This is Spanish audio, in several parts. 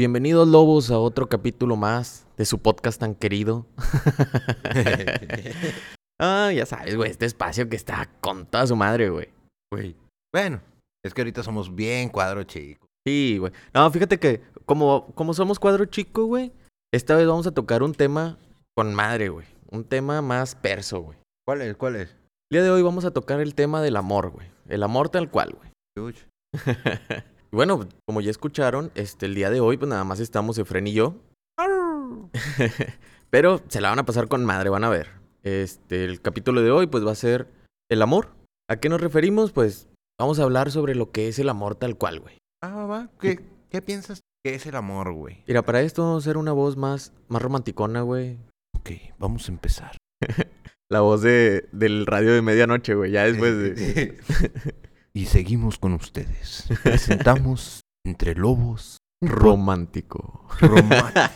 Bienvenidos lobos a otro capítulo más de su podcast tan querido. ah, ya sabes, güey, este espacio que está con toda su madre, güey. Güey. Bueno, es que ahorita somos bien cuadro chico. Sí, güey. No, fíjate que como, como somos cuadro chico, güey, esta vez vamos a tocar un tema con madre, güey. Un tema más perso, güey. ¿Cuál es? ¿Cuál es? El día de hoy vamos a tocar el tema del amor, güey. El amor tal cual, güey. Y bueno, como ya escucharon, este, el día de hoy, pues nada más estamos Efren y yo. Pero se la van a pasar con madre, van a ver. Este, el capítulo de hoy, pues va a ser el amor. ¿A qué nos referimos? Pues vamos a hablar sobre lo que es el amor tal cual, güey. Ah, va, va. ¿Qué, ¿Qué piensas que es el amor, güey? Mira, para esto vamos a hacer una voz más, más romanticona, güey. Ok, vamos a empezar. La voz de, del radio de medianoche, güey. Ya después de... y seguimos con ustedes. Presentamos Entre Lobos Romántico. Románticos.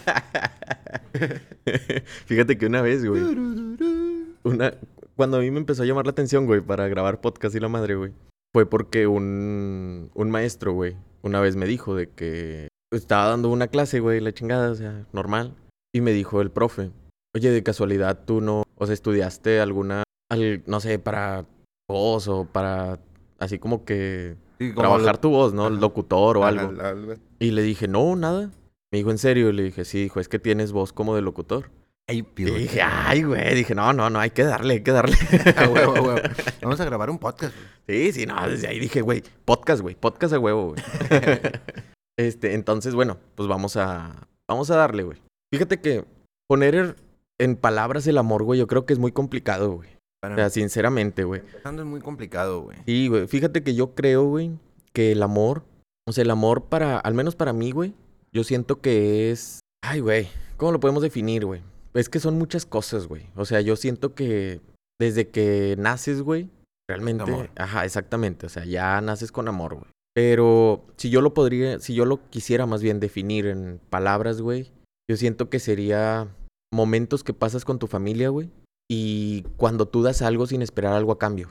Fíjate que una vez, güey. Una, cuando a mí me empezó a llamar la atención, güey, para grabar podcast y la madre, güey, fue porque un, un maestro, güey, una vez me dijo de que estaba dando una clase, güey, la chingada, o sea, normal. Y me dijo el profe, oye, de casualidad tú no, o sea, estudiaste alguna, al- no sé, para voz o para, así como que Sí, como trabajar lo- tu voz, ¿no? Ajá. Locutor o Al- algo. al- al- Y le dije, no, nada. Me dijo, ¿en serio? Y le dije, sí, dijo, es que tienes voz como de locutor. Ay, Y dije, ay, güey. Dije, no, no, no, hay que darle, hay que darle. A huevo, a huevo. Vamos a grabar un podcast. güey. Sí, sí, no, desde ahí dije, güey, podcast, güey, podcast a huevo, güey. este, entonces, bueno, pues vamos a, vamos a darle, güey. Fíjate que poner er- en palabras el amor, güey, yo creo que es muy complicado, güey. O sea, sinceramente, güey. empezando es muy complicado, güey. Sí, güey, fíjate que yo creo, güey, que el amor, o sea, el amor para, al menos para mí, güey, yo siento que es, ay, güey, ¿cómo lo podemos definir, güey? Es que son muchas cosas, güey. O sea, yo siento que desde que naces, güey, realmente, Amor. ajá, exactamente, o sea, ya naces con amor, güey. Pero si yo lo podría, si yo lo quisiera más bien definir en palabras, güey, yo siento que sería momentos que pasas con tu familia, güey, y cuando tú das algo sin esperar algo a cambio.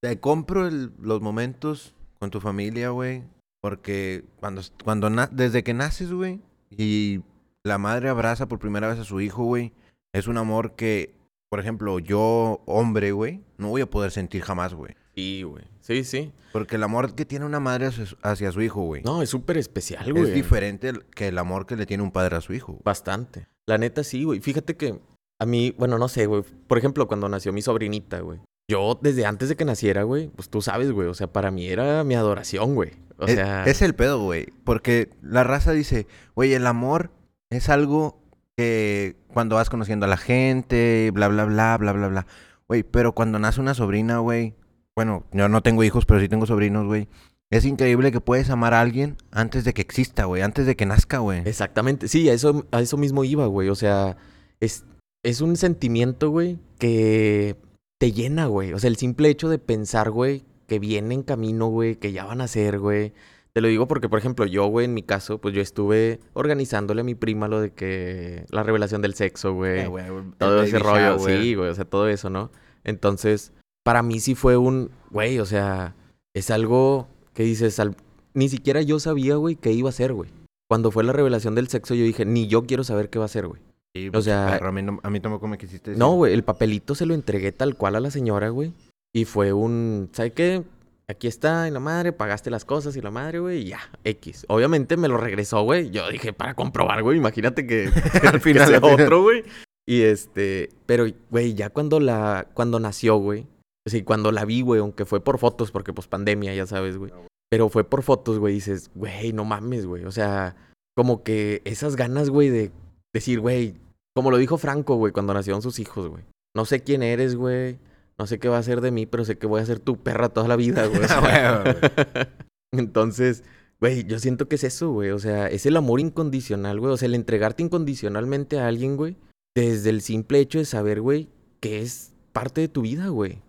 Te compro el- los momentos con tu familia, güey. Porque cuando, cuando na- desde que naces, güey, y la madre abraza por primera vez a su hijo, güey, es un amor que, por ejemplo, yo, hombre, güey, no voy a poder sentir jamás, güey. Sí, güey. Sí, sí. Porque el amor que tiene una madre hacia, su- hijo, güey, No, es súper especial, güey. es diferente que el amor que le tiene un padre a su hijo. Bastante. La neta sí, güey. Fíjate que a mí, bueno, no sé, güey. Por ejemplo, cuando nació mi sobrinita, güey. Yo, desde antes de que naciera, güey, pues tú sabes, güey. O sea, para mí era mi adoración, güey. O Es- sea, es, el pedo, güey. Porque la raza dice, güey, el amor es algo que cuando vas conociendo a la gente, bla, bla, bla, bla, bla, bla. Güey, pero cuando nace una sobrina, güey. Bueno, yo no tengo hijos, pero sí tengo sobrinos, güey. Es increíble que puedes amar a alguien antes de que exista, güey. Antes de que nazca, güey. exactamente. Sí, a eso, a eso mismo iba, güey. O sea, es, es un sentimiento, güey, que te llena, güey. O sea, el simple hecho de pensar, güey, que viene en camino, güey, que ya van a ser, güey. Te lo digo porque, por ejemplo, yo, güey, en mi caso, pues yo estuve organizándole a mi prima lo de que la revelación del sexo, güey. Eh, güey, todo ese rollo, shower. sí, güey, o sea, todo eso, ¿no? Entonces, para mí sí fue un, güey, o sea, es algo que dices, al- ni siquiera yo sabía, güey, qué iba a ser, güey. Cuando fue la revelación del sexo, yo dije, ni yo quiero saber qué va a ser, güey. Sí, o pinche sea- perro, a, mí no- a mí tampoco me quisiste decir. No, güey, el papelito se lo entregué tal cual a la señora, güey. Y fue un, ¿sabe qué? Aquí está, y la madre, pagaste las cosas y la madre, güey, y ya, X. Obviamente me lo regresó, güey. Yo dije, para comprobar, güey, imagínate que, Al final, que sea otro, güey. Y este, pero, güey, ya cuando la, cuando nació, güey, o sea, cuando la vi, güey, aunque fue por fotos, porque pues pandemia, ya sabes, güey. Pero fue por fotos, güey, dices, güey, no mames, güey. O sea, como que esas ganas, güey, de decir, güey, como lo dijo Franco, güey, cuando nacieron sus hijos, güey. No sé quién eres, güey. No sé qué va a ser de mí, pero sé que voy a ser tu perra toda la vida, güey. Entonces, güey, yo siento que es eso, güey. O sea, es el amor incondicional, güey. O sea, el entregarte incondicionalmente a alguien, güey. Desde el simple hecho de saber, güey, que es parte de tu vida, güey.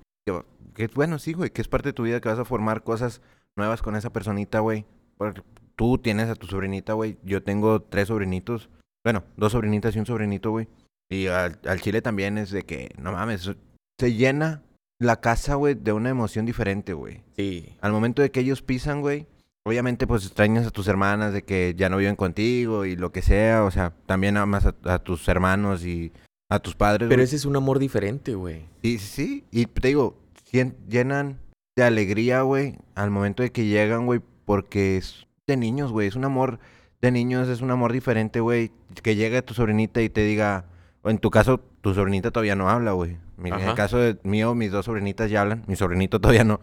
Que bueno, sí, güey, que es parte de tu vida que vas a formar cosas nuevas con esa personita, güey. Porque tú tienes a tu sobrinita, güey. Yo tengo tres sobrinitos. Bueno, dos sobrinitas y un sobrinito, güey. Y al, al chile también es de que, no mames, se llena la casa, güey, de una emoción diferente, güey. Sí. Al momento de que ellos pisan, güey, obviamente pues extrañas a tus hermanas de que ya no viven contigo y lo que sea, o sea, también amas a, a tus hermanos y a tus padres. Pero ese es un amor diferente, güey. Sí, sí, sí. Y te digo, llenan de alegría, güey, al momento de que llegan, güey, porque es de niños, güey. Es un amor de niños, es un amor diferente, güey. Que llegue tu sobrinita y te diga, o en tu caso, tu sobrinita todavía no habla, güey. En el caso de mío, mis dos sobrinitas ya hablan. Mi sobrinito todavía no.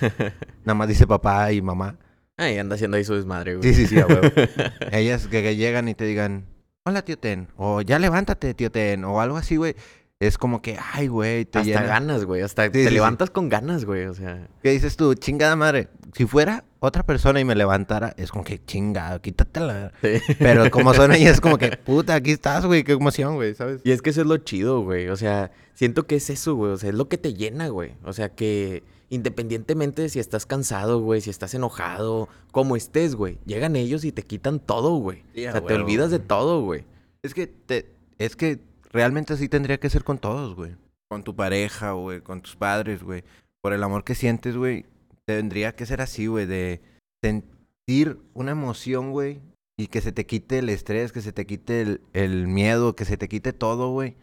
Nada más dice papá y mamá. Ay, anda haciendo ahí su desmadre, güey. Sí, sí, sí, a huevo. Ellas que, que llegan y te digan, hola, tío Ten. O ya levántate, tío Ten. O algo así, güey. Es como que, ay, güey, te Hasta llena. ganas, güey. Hasta Sí, te sí, sí. levantas con ganas, güey. O sea. ¿Qué dices tú? Chingada madre. Si fuera otra persona y me levantara, es como que chingado, quítatela. sí. Pero como son ellas, es como que, puta, aquí estás, güey, qué emoción, güey, ¿sabes? Y es que eso es lo chido, güey. O sea, siento que es eso, güey. O sea, es lo que te llena, güey. O sea, que independientemente de si estás cansado, güey, si estás enojado, como estés, güey, llegan ellos y te quitan todo, güey. O sea, te olvidas de todo, güey. Es que, te, es que realmente así tendría que ser con todos, güey. Con tu pareja, güey, con tus padres, güey. Por el amor que sientes, güey, tendría que ser así, güey, de sentir una emoción, güey, y que se te quite el estrés, que se te quite el, miedo, que se te quite todo, güey.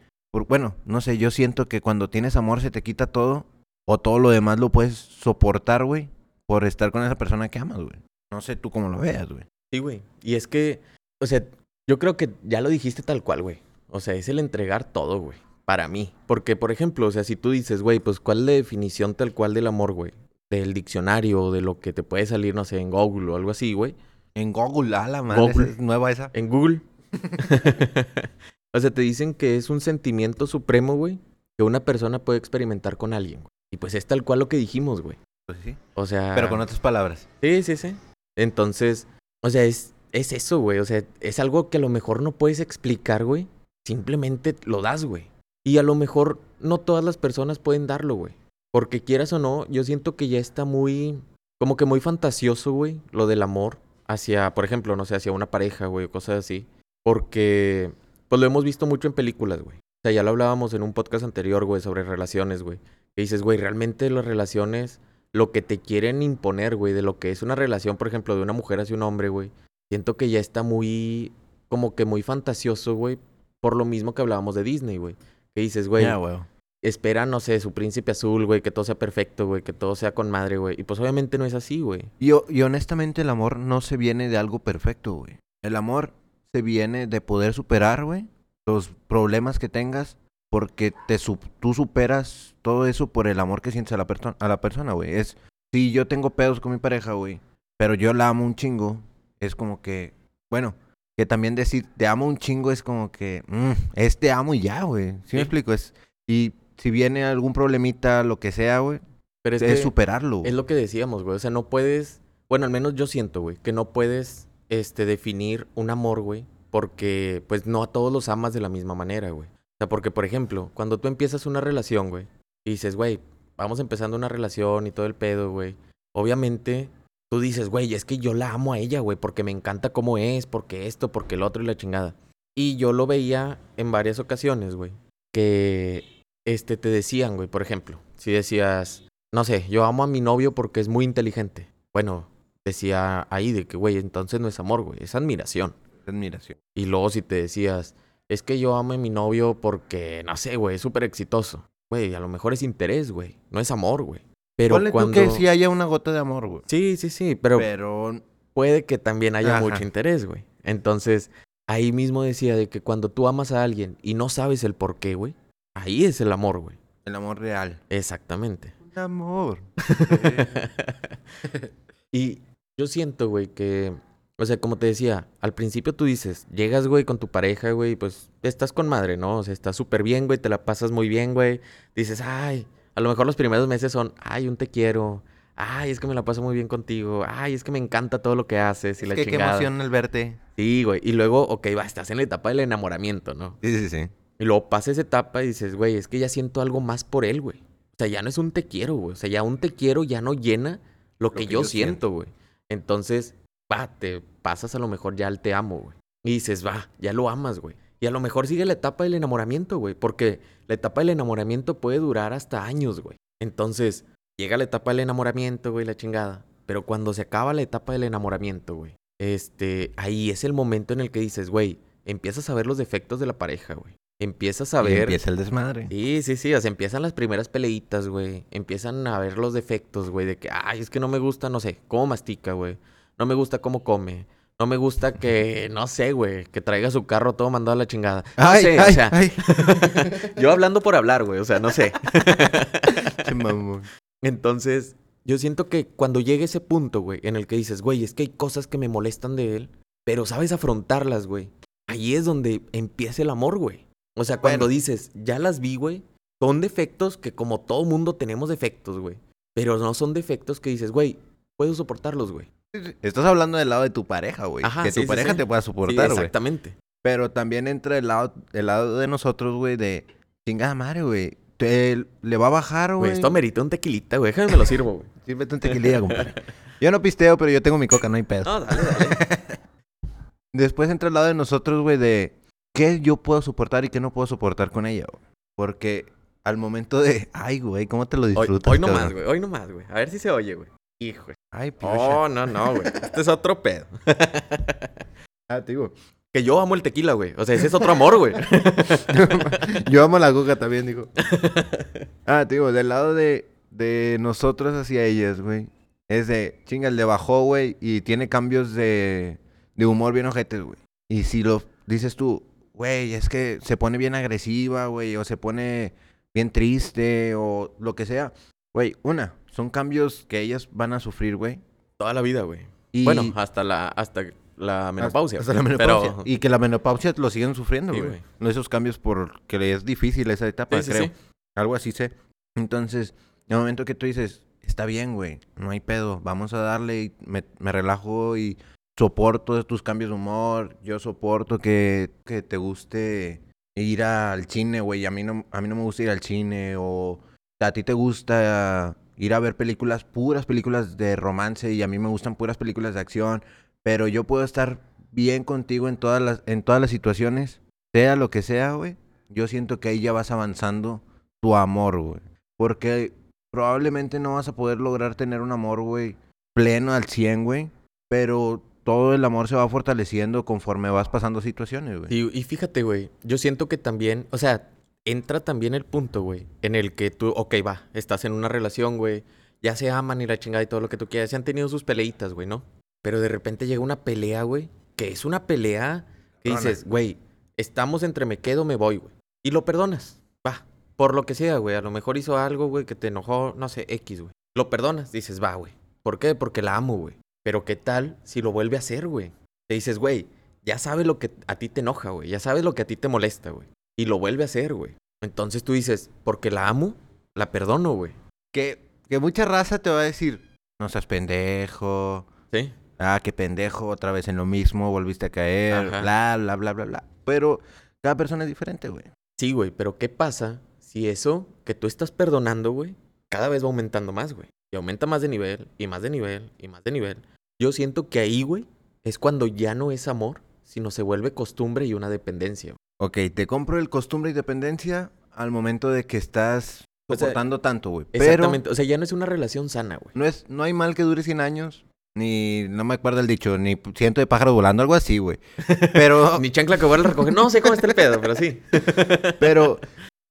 Bueno, no sé, yo siento que cuando tienes amor se te quita todo, o todo lo demás lo puedes soportar, güey, por estar con esa persona que amas, güey. No sé tú cómo lo veas, güey. Sí, güey. Y es que, o sea, yo creo que ya lo dijiste tal cual, güey. O sea, es el entregar todo, güey. Para mí. Porque, por ejemplo, o sea, si tú dices, güey, pues, ¿cuál es la definición tal cual del amor, güey? Del diccionario o de lo que te puede salir, no sé, en Google o algo así, güey. En Google, a la madre, Google. esa es nueva esa. En Google. o sea, te dicen que es un sentimiento supremo, güey, que una persona puede experimentar con alguien, güey. Y pues es tal cual lo que dijimos, güey. Pues sí. O sea... Pero con otras palabras. Sí, sí, sí. Entonces, o sea, es, es eso, güey. O sea, es algo que a lo mejor no puedes explicar, güey. Simplemente lo das, güey. Y a lo mejor no todas las personas pueden darlo, güey. Porque quieras o no, yo siento que ya está muy, como que muy fantasioso, güey, lo del amor hacia, por ejemplo, no sé, hacia una pareja, güey, o cosas así. Porque, pues lo hemos visto mucho en películas, güey. O sea, ya lo hablábamos en un podcast anterior, güey, sobre relaciones, güey. Que dices, güey, realmente las relaciones lo que te quieren imponer, güey, de lo que es una relación, por ejemplo, de una mujer hacia un hombre, güey. Siento que ya está muy, como que muy fantasioso, güey, por lo mismo que hablábamos de Disney, güey. Que dices, güey, Ya, güey. Espera, no sé, su príncipe azul, güey, que todo sea perfecto, güey, que todo sea con madre, güey. Y pues obviamente no es así, güey. Y, y honestamente el amor no se viene de algo perfecto, güey. El amor se viene de poder superar, güey, los problemas que tengas porque te su- tú superas todo eso por el amor que sientes a la, a la persona, güey. Es, si yo tengo pedos con mi pareja, güey, pero yo la amo un chingo, es como que, bueno, que también decir te amo un chingo es como que, mm, es te amo y ya, güey. ¿Sí, Sí. me explico? Es, y si viene algún problemita, lo que sea, güey, Pero es, es, que superarlo. es lo que decíamos, güey. O sea, no puedes, bueno, al menos yo siento, güey, que no puedes, este, definir un amor, güey, porque, pues, no a todos los amas de la misma manera, güey. O sea, porque, por ejemplo, cuando tú empiezas una relación, güey, y dices, güey, vamos empezando una relación y todo el pedo, güey. Obviamente, tú dices, güey, es que yo la amo a ella, güey, porque me encanta cómo es, porque esto, porque el otro y la chingada. Y yo lo veía en varias ocasiones, güey, que, este, te decían, güey, por ejemplo, si decías, no sé, yo amo a mi novio porque es muy inteligente. Bueno, decía ahí de que, güey, entonces no es amor, güey, es admiración. Admiración. Y luego si te decías, es que yo amo a mi novio porque, no sé, güey, es súper exitoso. Güey, a lo mejor es interés, güey. No es amor, güey. Pero Ponle cuando... tú que sí haya una gota de amor, güey. Sí, sí, sí, pero, Pero puede que también haya Ajá. mucho interés, güey. Entonces, ahí mismo decía de que cuando tú amas a alguien y no sabes el por qué, güey, ahí es el amor, güey. el amor real. Exactamente. Un amor. y yo siento, güey, que, o sea, como te decía, al principio tú dices, llegas, güey, con tu pareja, güey, pues estás con madre, ¿no? O sea, estás súper bien, güey, te la pasas muy bien, güey. Dices, ay, a lo mejor los primeros meses son, ay, un te quiero. Ay, es que me la paso muy bien contigo. Ay, es que me encanta todo lo que haces y Es la que qué chingada. emoción el verte. Sí, güey. Y luego, ok, va, estás en la etapa del enamoramiento, ¿no? Sí, sí, sí. Y luego pasa esa etapa y dices, güey, es que ya siento algo más por él, güey. O sea, ya no es un te quiero, güey. O sea, ya un te quiero ya no llena lo, que, que yo, yo siento. siento, güey. Entonces, va, te pasas a lo mejor ya al te amo, güey. Y dices, va, ya lo amas, güey. Y a lo mejor sigue la etapa del enamoramiento, güey. Porque la etapa del enamoramiento puede durar hasta años, güey. Entonces, llega la etapa del enamoramiento, güey, la chingada. Pero cuando se acaba la etapa del enamoramiento, güey, este, ahí es el momento en el que dices, güey, empiezas a ver los defectos de la pareja, güey. Empiezas a Y ver. empieza el desmadre. Sí, sí, sí. O sea, empiezan las primeras peleitas, güey. Empiezan a ver los defectos, güey. De que, ay, es que no me gusta, no sé, cómo mastica, güey. No me gusta cómo come. No me gusta que, no sé, güey, que traiga su carro todo mandado a la chingada. No Ay, sé, ay, o sea, ay. yo hablando por hablar, güey. O sea, no sé. Qué mamón. Entonces, yo siento que cuando llegue ese punto, güey, en el que dices, güey, es que hay cosas que me molestan de él, pero sabes afrontarlas, güey. Ahí es donde empieza el amor, güey. O sea, cuando Bueno. dices, ya las vi, güey, son defectos que como todo mundo tenemos defectos, güey. Pero no son defectos que dices, güey, puedo soportarlos, güey. Estás hablando del lado de tu pareja, güey. Que sí, tu sí, pareja sí. te pueda soportar, güey. exactamente. Pero también entra el lado, el lado de nosotros, güey, de chingada madre, güey. Te- le va a bajar, Güey, esto amerita un tequilita, güey. Déjame me lo sirvo, güey. Sírvete un tequililla, compadre. Yo no pisteo, pero yo tengo mi coca, no hay pedo. No, dale, dale. Después entra el lado de nosotros, güey, de qué yo puedo soportar y qué no puedo soportar con ella, güey. Porque al momento de, ay, güey, ¿cómo te lo Hoy, disfrutas? hoy no cabrón? más, güey. Hoy no más, güey. A ver si se oye, güey. Hijo. Ay, piocha. Oh, no, no, güey. Este es otro pedo. Ah, te digo. Que yo amo el tequila, güey. O sea, ese es otro amor, güey. Yo amo la coca también, digo. Ah, te digo, del lado de, de nosotros hacia ellas, güey. Es de, chinga, le bajó, güey, y tiene cambios de, de humor bien ojetes, güey. Y si lo dices tú, güey, es que se pone bien agresiva, güey, o se pone bien triste, o lo que sea. Güey, una, son cambios que ellas van a sufrir, güey. Toda la vida, güey. Y Bueno, hasta la, hasta la menopausia. Hasta la menopausia. Pero... Y que la menopausia lo siguen sufriendo, Sí, güey. güey. No esos cambios porque le es difícil esa etapa, Sí, sí, creo. sí. Algo así sé. Entonces, en el momento que tú dices, está bien, güey, no hay pedo, vamos a darle y me, me relajo y soporto tus cambios de humor, yo soporto que, que te guste ir al cine, güey, a mí no, a mí no me gusta ir al cine o a ti te gusta ir a ver películas, puras películas de romance y a mí me gustan puras películas de acción, pero yo puedo estar bien contigo en todas las, en todas las situaciones, sea lo que sea, güey. Yo siento que ahí ya vas avanzando tu amor, güey. Porque probablemente no vas a poder lograr tener un amor, güey, pleno al 100, güey. Pero todo el amor se va fortaleciendo conforme vas pasando situaciones, güey. Y, y fíjate, güey, yo siento que también, o sea, entra también el punto, güey, en el que tú, ok, va, estás en una relación, güey, ya se aman y la chingada y todo lo que tú quieras, se han tenido sus peleitas, güey, ¿no? Pero de repente llega una pelea, güey, que es una pelea que dices, güey, estamos entre me quedo, me voy, güey. Y lo perdonas, va, por lo que sea, güey, a lo mejor hizo algo, güey, que te enojó, no sé, X, güey. Lo perdonas, dices, va, güey. ¿Por qué? Porque la amo, güey. Pero ¿qué tal si lo vuelve a hacer, güey? Te dices, güey, ya sabes lo que a ti te enoja, güey. Ya sabes lo que a ti te molesta, güey. Y lo vuelve a hacer, güey. Entonces tú dices, porque la amo, la perdono, güey. Que, que mucha raza te va a decir, no seas pendejo. ¿Sí? Ah, qué pendejo, otra vez en lo mismo, volviste a caer, Ajá. bla, bla, bla, bla, bla. Pero cada persona es diferente, güey. Sí, güey, pero ¿qué pasa si eso que tú estás perdonando, güey, cada vez va aumentando más, güey? Y aumenta más de nivel, y más de nivel, y más de nivel. Yo siento que ahí, güey, es cuando ya no es amor, sino se vuelve costumbre y una dependencia. güey. Ok, te compro el costumbre y dependencia al momento de que estás O sea, soportando tanto, güey. Pero Exactamente. O sea, ya no es una relación sana, güey. no, es, no hay mal que dure 100 años, ni, no me acuerdo el dicho, ni ciento de pájaros volando, algo así, güey. Pero, Ni chancla que vuelva a recoger. No sé cómo está el pedo, pero sí. pero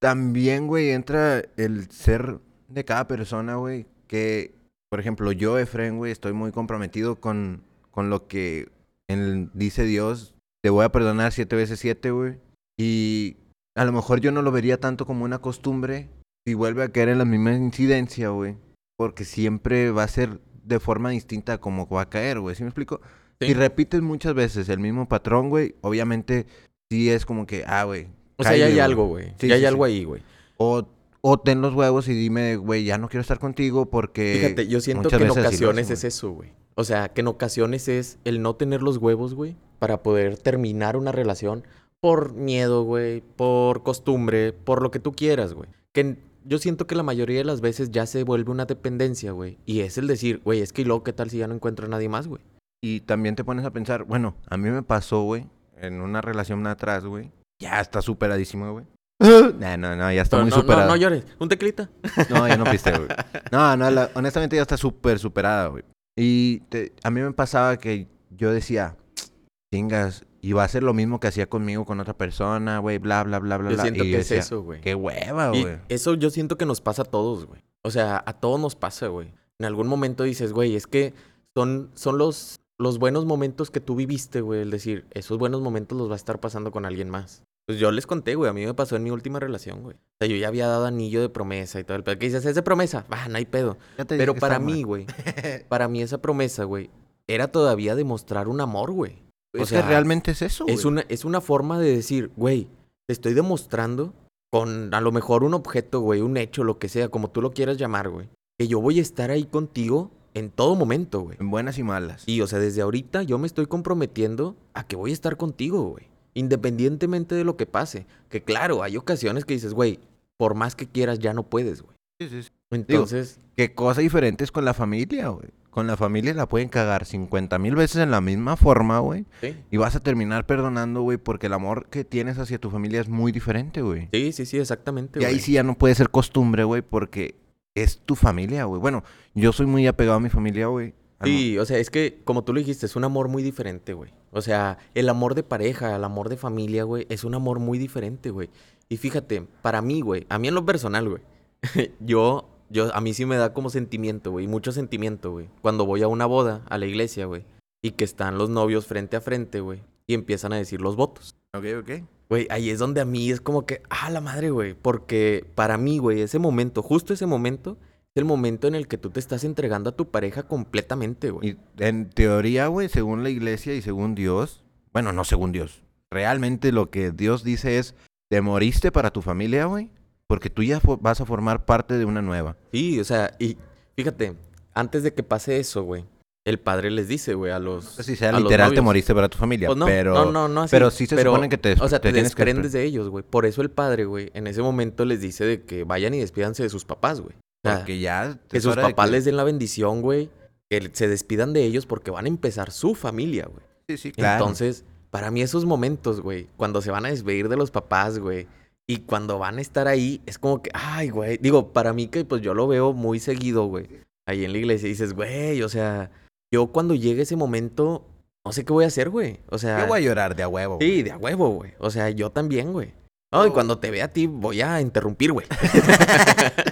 también, güey, entra el ser de cada persona, güey, que, por ejemplo, yo, Efren, güey, estoy muy comprometido con, con lo que en- dice Dios, te voy a perdonar siete veces siete, güey. Y a lo mejor yo no lo vería tanto como una costumbre si vuelve a caer en la misma incidencia, güey. Porque siempre va a ser de forma distinta a como va a caer, güey. ¿Sí me explico? Sí. Si repites muchas veces el mismo patrón, güey, obviamente sí es como que, ah, güey. O sea, ya hay algo, güey. Sí, ya hay sí, algo sí. ahí, güey. O, o ten los huevos y dime, güey, ya no quiero estar contigo porque... Fíjate, yo siento que en ocasiones hacen, es eso, güey. O sea, que en ocasiones es el no tener los huevos, güey, para poder terminar una relación por miedo, güey, por costumbre, por lo que tú quieras, güey. Que yo siento que la mayoría de las veces ya se vuelve una dependencia, güey. Y es el decir, güey, es que y luego, ¿qué tal si ya no encuentro a nadie más, güey? Y también te pones a pensar, bueno, a mí me pasó, güey, en una relación atrás, güey. Ya está superadísimo, güey. no, no, no, ya está Pero muy no, superada. no llores. ¿Un teclita? No, ya no piste, güey. No, no, la- honestamente ya está súper superada, güey. Y te- a mí me pasaba que yo decía, chingas, y va a ser lo mismo que hacía conmigo con otra persona, güey, bla, bla, bla, bla, Yo bla. siento y que yo es eso, güey. Qué hueva, güey. eso yo siento que nos pasa a todos, güey. O sea, a todos nos pasa, güey. En algún momento dices, güey, es que son, son los, los buenos momentos que tú viviste, güey. El decir, esos buenos momentos los va a estar pasando con alguien más. Pues yo les conté, güey, a mí me pasó en mi última relación, güey. O sea, yo ya había dado anillo de promesa y todo el pedo. ¿Qué dices? ¿Es de promesa? Va, no hay pedo. Pero para mí, güey, para mí esa promesa, güey, era todavía demostrar un amor, güey. O es sea, que realmente es eso, güey. Es una, es una forma de decir, güey, te estoy demostrando con a lo mejor un objeto, güey, un hecho, lo que sea, como tú lo quieras llamar, güey, que yo voy a estar ahí contigo en todo momento, güey. En buenas y malas. Y, o sea, desde ahorita yo me estoy comprometiendo a que voy a estar contigo, güey. Independientemente de lo que pase. Que claro, hay ocasiones que dices, güey, por más que quieras, ya no puedes, güey. Sí, sí, sí. Entonces, Qué cosa diferente es con la familia, güey. Con la familia la pueden cagar 50 mil veces en la misma forma, güey. sí. Y vas a terminar perdonando, güey, porque el amor que tienes hacia tu familia es muy diferente, güey. Sí, sí, sí, exactamente, Y ahí sí ya no puede ser costumbre, güey, porque es tu familia, güey. Bueno, yo soy muy apegado a mi familia, güey. Mo- Sí, o sea, es que, como tú lo dijiste, es un amor muy diferente, güey. O sea, el amor de pareja, el amor de familia, güey, es un amor muy diferente, güey. Y fíjate, para mí, güey, a mí en lo personal, güey, yo, yo, a mí sí me da como sentimiento, güey, mucho sentimiento, güey. Cuando voy a una boda, a la iglesia, güey, y que están los novios frente a frente, güey, y empiezan a decir los votos. Ok, ok. Güey, ahí es donde a mí es como que, ah, la madre, güey. Porque para mí, güey, ese momento, justo ese momento, el momento en el que tú te estás entregando a tu pareja completamente, güey. Y en teoría, güey, según la iglesia y según Dios, bueno, no según Dios, realmente lo que Dios dice es, te moriste para tu familia, güey, porque tú ya vas a formar parte de una nueva. Sí, o sea, y fíjate, antes de que pase eso, güey, el padre les dice, güey, a los. No sé si sea literal, te moriste para tu familia, Pues no, pero... no, no, no así, pero sí se pero, supone que te, O sea, te, tienes que... desprendes de ellos, güey. Por eso el padre, güey, en ese momento les dice de que vayan y despídanse de sus papás, güey. Porque ya... que sus papás les den la bendición, güey. Que se despidan de ellos porque van a empezar su familia, güey. Sí, sí, claro. Entonces, para mí esos momentos, güey, cuando se van a despedir de los papás, güey, y cuando van a estar ahí, es como que, ay, güey, digo, para mí que pues yo lo veo muy seguido, güey, ahí en la iglesia, dices, güey, o sea, yo cuando llegue ese momento, no sé qué voy a hacer, güey, o sea, Yo voy a llorar de a huevo. güey. sí, de a huevo, güey, o sea, yo también, güey. No, y No. cuando te vea a ti, voy a interrumpir, güey.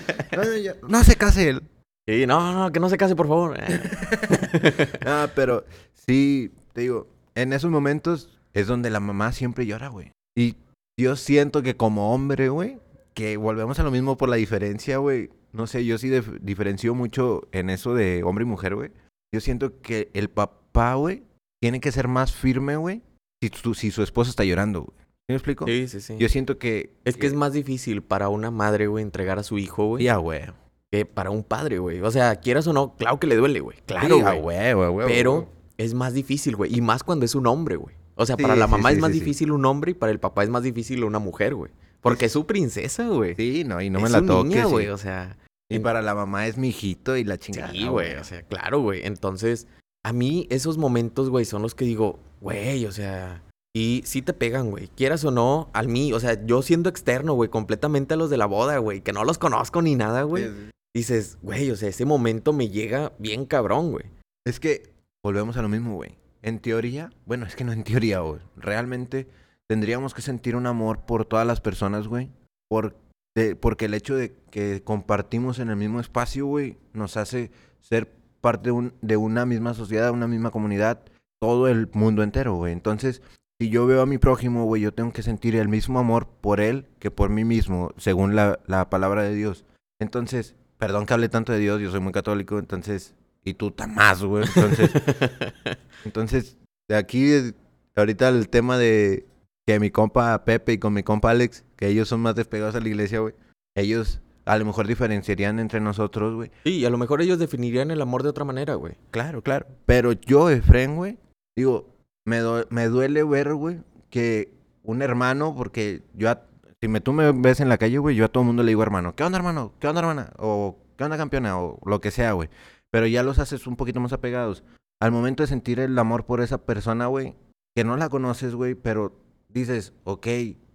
No, no, ya- no se case él. Sí, no, no, que no se case, por favor. Ah, pero sí, te digo, en esos momentos es donde la mamá siempre llora, güey. Y yo siento que como hombre, güey, que volvemos a lo mismo por la diferencia, güey. No sé, yo sí dif- diferencio mucho en eso de hombre y mujer, güey. Yo siento que el papá, güey, tiene que ser más firme, güey, si, su- si su esposa está llorando, güey. ¿Sí me explico? Sí, sí, sí. Yo siento que... Es que es más difícil para una madre, güey, entregar a su hijo, güey. Ya, güey. que para un padre, güey. O sea, quieras o no, claro que le duele, güey. Claro, güey. huevo, Pero güey. es más difícil, güey. Y más cuando es un hombre, güey. O sea, para la mamá sí, es más difícil un hombre y para el papá es más difícil una mujer, güey. Porque es su princesa, güey. Sí, no, y no me la toques. güey. O sea, y para la mamá es mi hijito y la chingada. sí, güey. O sea, claro, güey. Entonces, a mí esos momentos, güey, son los que digo, güey, o sea... Y sí te pegan, güey. Quieras o no, al mí, o sea, yo siendo externo, güey, completamente a los de la boda, güey, que no los conozco ni nada, güey. Dices, güey, o sea, ese momento me llega bien cabrón, güey. Es que volvemos a lo mismo, güey. En teoría, bueno, es que no en teoría, güey. Realmente tendríamos que sentir un amor por todas las personas, güey. Por, de- porque el hecho de que compartimos en el mismo espacio, güey, nos hace ser parte de, un- de una misma sociedad, una misma comunidad, todo el mundo entero, güey. Entonces, si yo veo a mi prójimo, güey, yo tengo que sentir el mismo amor por él que por mí mismo, según la, la palabra de Dios. Entonces, perdón que hable tanto de Dios, yo soy muy católico, entonces, y tú tan más, güey. Entonces, entonces, de aquí, ahorita el tema de que mi compa Pepe y con mi compa Alex, que ellos son más despegados a la iglesia, güey. Ellos a lo mejor diferenciarían entre nosotros, güey. Sí, y a lo mejor ellos definirían el amor de otra manera, güey. Claro, claro. Pero yo, Efren, güey, digo, me, me duele ver, güey, que un hermano, porque yo, si me, tú me ves en la calle, güey, yo a todo el mundo le digo hermano, ¿qué onda, hermano? ¿Qué onda, hermana? O ¿qué onda, campeona? O lo que sea, güey. Pero ya los haces un poquito más apegados. Al momento de sentir el amor por esa persona, güey, que no la conoces, güey, pero dices, ok,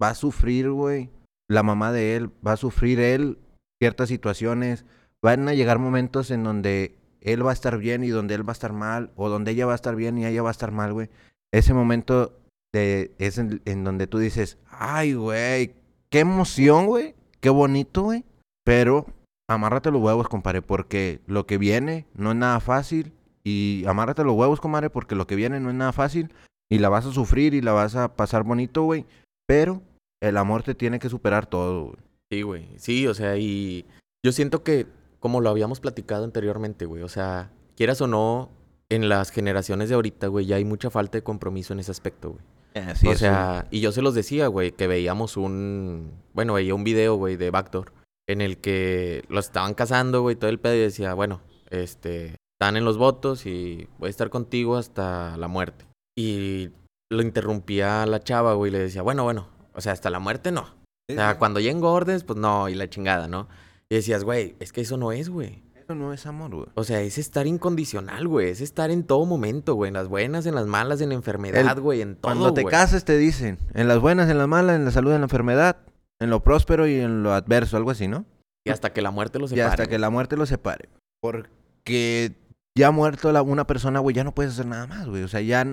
va a sufrir, güey, la mamá de él, va a sufrir él ciertas situaciones, van a llegar momentos en donde él va a estar bien y donde él va a estar mal, o donde ella va a estar bien y ella va a estar mal, güey. Ese momento de, es en, en donde tú dices, ay, güey, qué emoción, güey, qué bonito, güey. Pero amárrate los huevos, compadre, porque lo que viene no es nada fácil. Y amárrate los huevos, compadre, porque lo que viene no es nada fácil. Y la vas a sufrir y la vas a pasar bonito, güey. Pero el amor te tiene que superar todo, güey. Sí, güey. Sí, o sea, y yo siento que, como lo habíamos platicado anteriormente, güey, o sea, quieras o no, en las generaciones de ahorita, güey, ya hay mucha falta de compromiso en ese aspecto, güey. Así o sea, y yo se los decía, güey, que veíamos un, bueno, veía un video, güey, de Backdoor, en el que los estaban casando, güey, todo el pedo y decía, bueno, este, están en los votos y voy a estar contigo hasta la muerte. Y lo interrumpía la chava, güey, y le decía, bueno, bueno, o sea, hasta la muerte no. O sea, cuando ya engordes, pues no, y la chingada, ¿no? Y decías, güey, es que eso no es, güey. No es amor, güey. O sea, es estar incondicional, güey. Es estar en todo momento, güey. En las buenas, en las malas, en la enfermedad, güey. En todo, Cuando te güey. casas te dicen, en las buenas, en las malas, en la salud, en la enfermedad, en lo próspero y en lo adverso, algo así, ¿no? Y hasta que la muerte los Y separe. hasta que la muerte los separe. Porque ya muerto la- una persona, güey, ya no puedes hacer nada más, güey. O sea, ya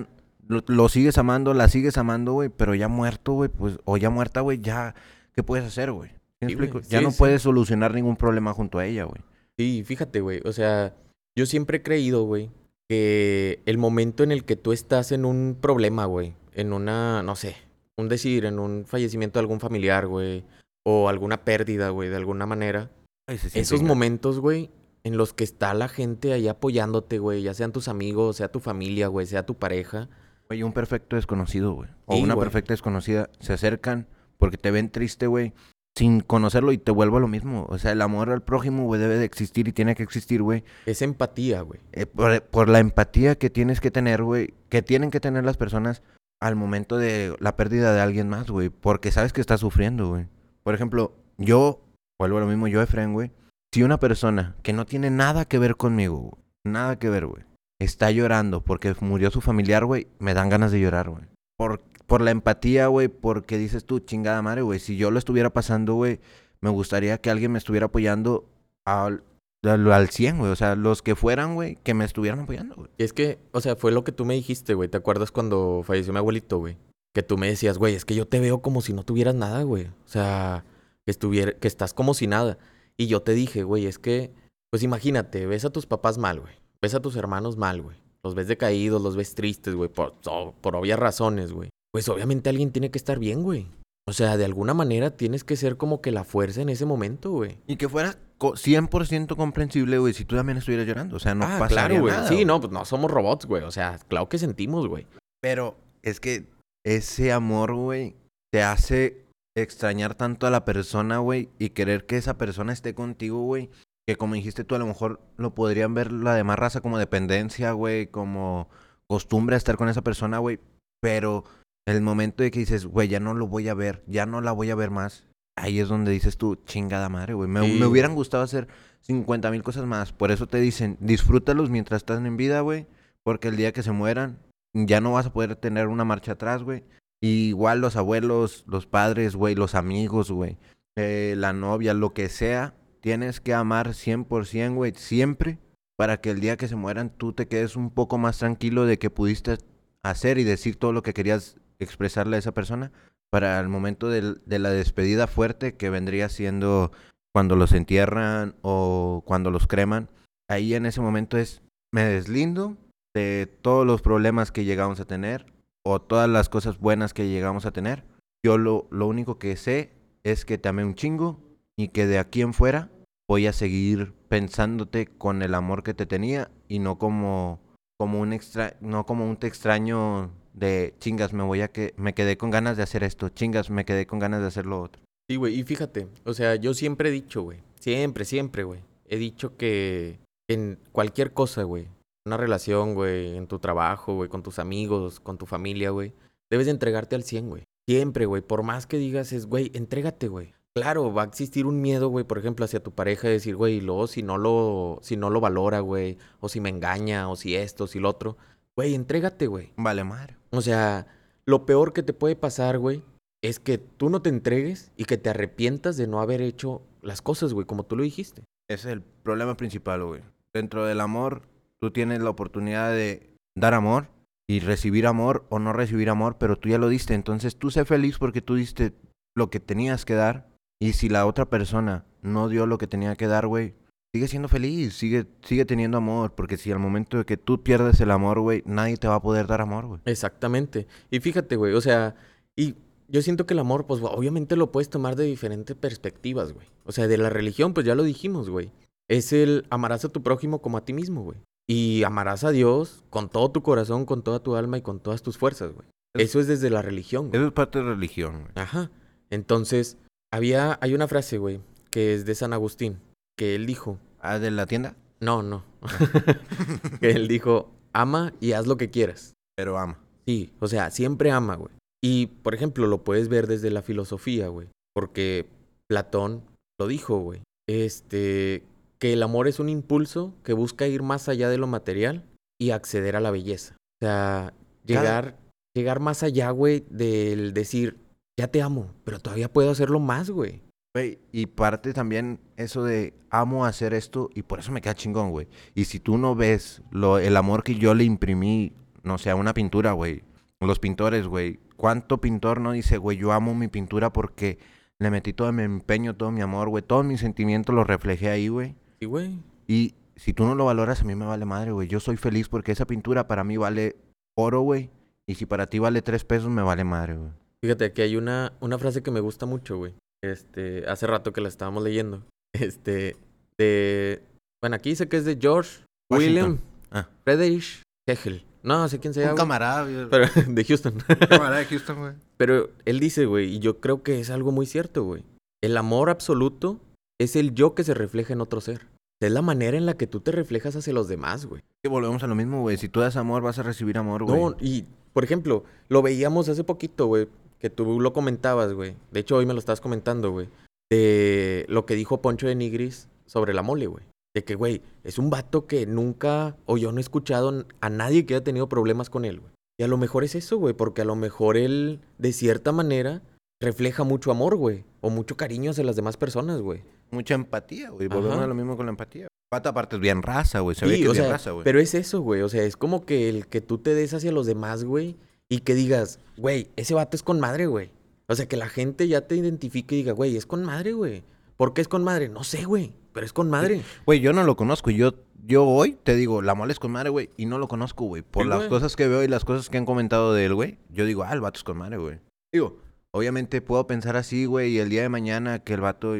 lo, lo sigues amando, la sigues amando, güey, pero ya muerto, güey, pues, o ya muerta, güey, ya, ¿qué puedes hacer, güey? ¿Sí me Sí, güey. explico? Ya Sí, no sí. puedes solucionar ningún problema junto a ella, güey. Sí, fíjate, güey. O sea, yo siempre he creído, güey, que el momento en el que tú estás en un problema, güey, en una, no sé, un decir, en un fallecimiento de algún familiar, güey, o alguna pérdida, güey, de alguna manera, esos momentos, güey, en los que está la gente ahí apoyándote, güey, ya sean tus amigos, sea tu familia, güey, sea tu pareja. Güey, un perfecto desconocido, güey. O Sí, una perfecta desconocida se acercan porque te ven triste, güey, sin conocerlo y te vuelvo a lo mismo. O sea, el amor al prójimo, güey, debe de existir y tiene que existir, güey. Es empatía, güey. Eh, por, por la empatía que tienes que tener, güey, que tienen que tener las personas al momento de la pérdida de alguien más, güey, porque sabes que estás sufriendo, güey. Por ejemplo, yo, vuelvo a lo mismo, yo, Efren, güey, si una persona que no tiene nada que ver conmigo, güey, nada que ver, güey, está llorando porque murió su familiar, güey, me dan ganas de llorar, güey. Por, por la empatía, güey, porque dices tú, chingada madre, güey, si yo lo estuviera pasando, güey, me gustaría que alguien me estuviera apoyando al, al, al 100, güey. O sea, los que fueran, güey, que me estuvieran apoyando, güey. Es que, o sea, fue lo que tú me dijiste, güey. ¿Te acuerdas cuando falleció mi abuelito, güey? Que tú me decías, güey, es que yo te veo como si no tuvieras nada, güey. O sea, que estuviera, que estás como si nada. Y yo te dije, güey, es que, pues imagínate, ves a tus papás mal, güey. Ves a tus hermanos mal, güey. Los ves decaídos, los ves tristes, güey, por, por obvias razones, güey. Pues obviamente alguien tiene que estar bien, güey. O sea, de alguna manera tienes que ser como que la fuerza en ese momento, güey. Y que fuera co- 100% comprensible, güey, si tú también estuvieras llorando. O sea, no ah, pasaría claro, güey. nada, Sí, no, pues no somos robots, güey. O sea, claro que sentimos, güey. Pero es que ese amor, güey, te hace extrañar tanto a la persona, güey, y querer que esa persona esté contigo, güey, que como dijiste tú, a lo mejor lo podrían ver la demás raza como dependencia, güey, como costumbre a estar con esa persona, güey, pero el momento de que dices, güey, ya no lo voy a ver, ya no la voy a ver más, ahí es donde dices tú, chingada madre, güey, me, Sí, me hubieran gustado hacer 50 mil cosas más, por eso te dicen, disfrútalos mientras están en vida, güey, porque el día que se mueran, ya no vas a poder tener una marcha atrás, güey. Igual los abuelos, los padres, güey, los amigos, güey, eh, la novia, lo que sea, tienes que amar 100%, güey, siempre, para que el día que se mueran tú te quedes un poco más tranquilo de que pudiste hacer y decir todo lo que querías expresarle a esa persona para el momento de la despedida fuerte que vendría siendo cuando los entierran o cuando los creman. Ahí en ese momento es, me deslindo de todos los problemas que llegamos a tener o todas las cosas buenas que llegamos a tener. Yo lo, lo único que sé es que te amé un chingo y que de aquí en fuera voy a seguir pensándote con el amor que te tenía y no como como un extra no como un te extraño de chingas me voy a que me quedé con ganas de hacer esto, chingas me quedé con ganas de hacer lo otro. Sí, güey, y fíjate, o sea, yo siempre he dicho, güey, siempre, siempre, güey, he dicho que en cualquier cosa, güey, una relación, güey, en tu trabajo, güey, con tus amigos, con tu familia, güey, debes de entregarte al 100, güey. Siempre, güey, por más que digas es, güey, entrégate, güey. Claro, va a existir un miedo, güey, por ejemplo, hacia tu pareja de decir, güey, y luego si no lo, si no lo valora, güey, o si me engaña, o si esto, si lo otro, güey, entrégate, güey. Vale madre. O sea, lo peor que te puede pasar, güey, es que tú no te entregues y que te arrepientas de no haber hecho las cosas, güey, como tú lo dijiste. Ese es el problema principal, güey. dentro del amor, tú tienes la oportunidad de dar amor y recibir amor o no recibir amor, pero tú ya lo diste. Entonces tú sé feliz porque tú diste lo que tenías que dar. Y si la otra persona no dio lo que tenía que dar, güey, sigue siendo feliz, sigue, sigue teniendo amor. Porque si al momento de que tú pierdes el amor, güey, nadie te va a poder dar amor, güey. Exactamente. Y fíjate, güey, o sea, y yo siento que el amor, pues obviamente lo puedes tomar de diferentes perspectivas, güey. O sea, de la religión, pues ya lo dijimos, güey. Es el amarás a tu prójimo como a ti mismo, güey. Y amarás a Dios con todo tu corazón, con toda tu alma y con todas tus fuerzas, güey. Eso es desde la religión, güey. Eso es parte de religión, güey. Ajá. Entonces, había, hay una frase, güey, que es de San Agustín, que él dijo, ¿Ah, de la tienda? no, no, que él dijo, ama y haz lo que quieras. Pero ama. Sí, o sea, siempre ama, güey. Y, por ejemplo, lo puedes ver desde la filosofía, güey. Porque Platón lo dijo, güey. Este, que el amor es un impulso que busca ir más allá de lo material y acceder a la belleza. O sea, llegar, llegar más allá, güey, del decir, ya te amo, pero todavía puedo hacerlo más, güey. Güey, y parte también eso de amo hacer esto y por eso me queda chingón, güey. Y si tú no ves lo, el amor que yo le imprimí, no sé, a una pintura, güey. Los pintores, güey. ¿Cuánto pintor no dice, güey, yo amo mi pintura porque le metí todo mi empeño, todo mi amor, güey? Todos mis sentimientos los reflejé ahí, güey. Sí, güey. Y si tú no lo valoras, a mí me vale madre, güey. Yo soy feliz porque esa pintura para mí vale oro, güey. Y si para ti vale tres pesos, me vale madre, güey. Fíjate que hay una, una frase que me gusta mucho, güey. Este, hace rato que la estábamos leyendo. Este, de. Bueno, aquí dice que es de George William. Ah. Friedrich Hegel. No sé quién sea. Un camarada, güey. Pero, de Houston. Un camarada de Houston, güey. Pero él dice, güey, y yo creo que es algo muy cierto, güey. El amor absoluto es el yo que se refleja en otro ser. Es la manera en la que tú te reflejas hacia los demás, güey. Que volvemos a lo mismo, güey. Si tú das amor, vas a recibir amor, güey. No, y por ejemplo, lo veíamos hace poquito, güey, que tú lo comentabas, güey. De hecho, hoy me lo estabas comentando, güey. De lo que dijo Poncho de Nigris sobre la mole, güey. De que, güey, es un vato que nunca, o yo no he escuchado a nadie que haya tenido problemas con él, güey. Y a lo mejor es eso, güey, porque a lo mejor él, de cierta manera, refleja mucho amor, güey. O mucho cariño hacia las demás personas, güey. Mucha empatía, güey. Volvemos a lo mismo con la empatía. Pata aparte es bien raza, güey. Se ve que o es bien sea, raza, güey. pero es eso, güey. O sea, es como que el que tú te des hacia los demás, güey, y que digas, güey, ese vato es con madre, güey. O sea, que la gente ya te identifique y diga, güey, es con madre, güey. ¿Por qué es con madre? No sé, güey, pero es con madre. Güey, yo no lo conozco. Yo, yo hoy te digo, la mole es con madre, güey. Y no lo conozco, güey. Por Sí, las cosas que veo y las cosas que han comentado de él, güey. Yo digo, ah, el vato es con madre, güey. Digo, obviamente puedo pensar así, güey. Y el día de mañana que el vato,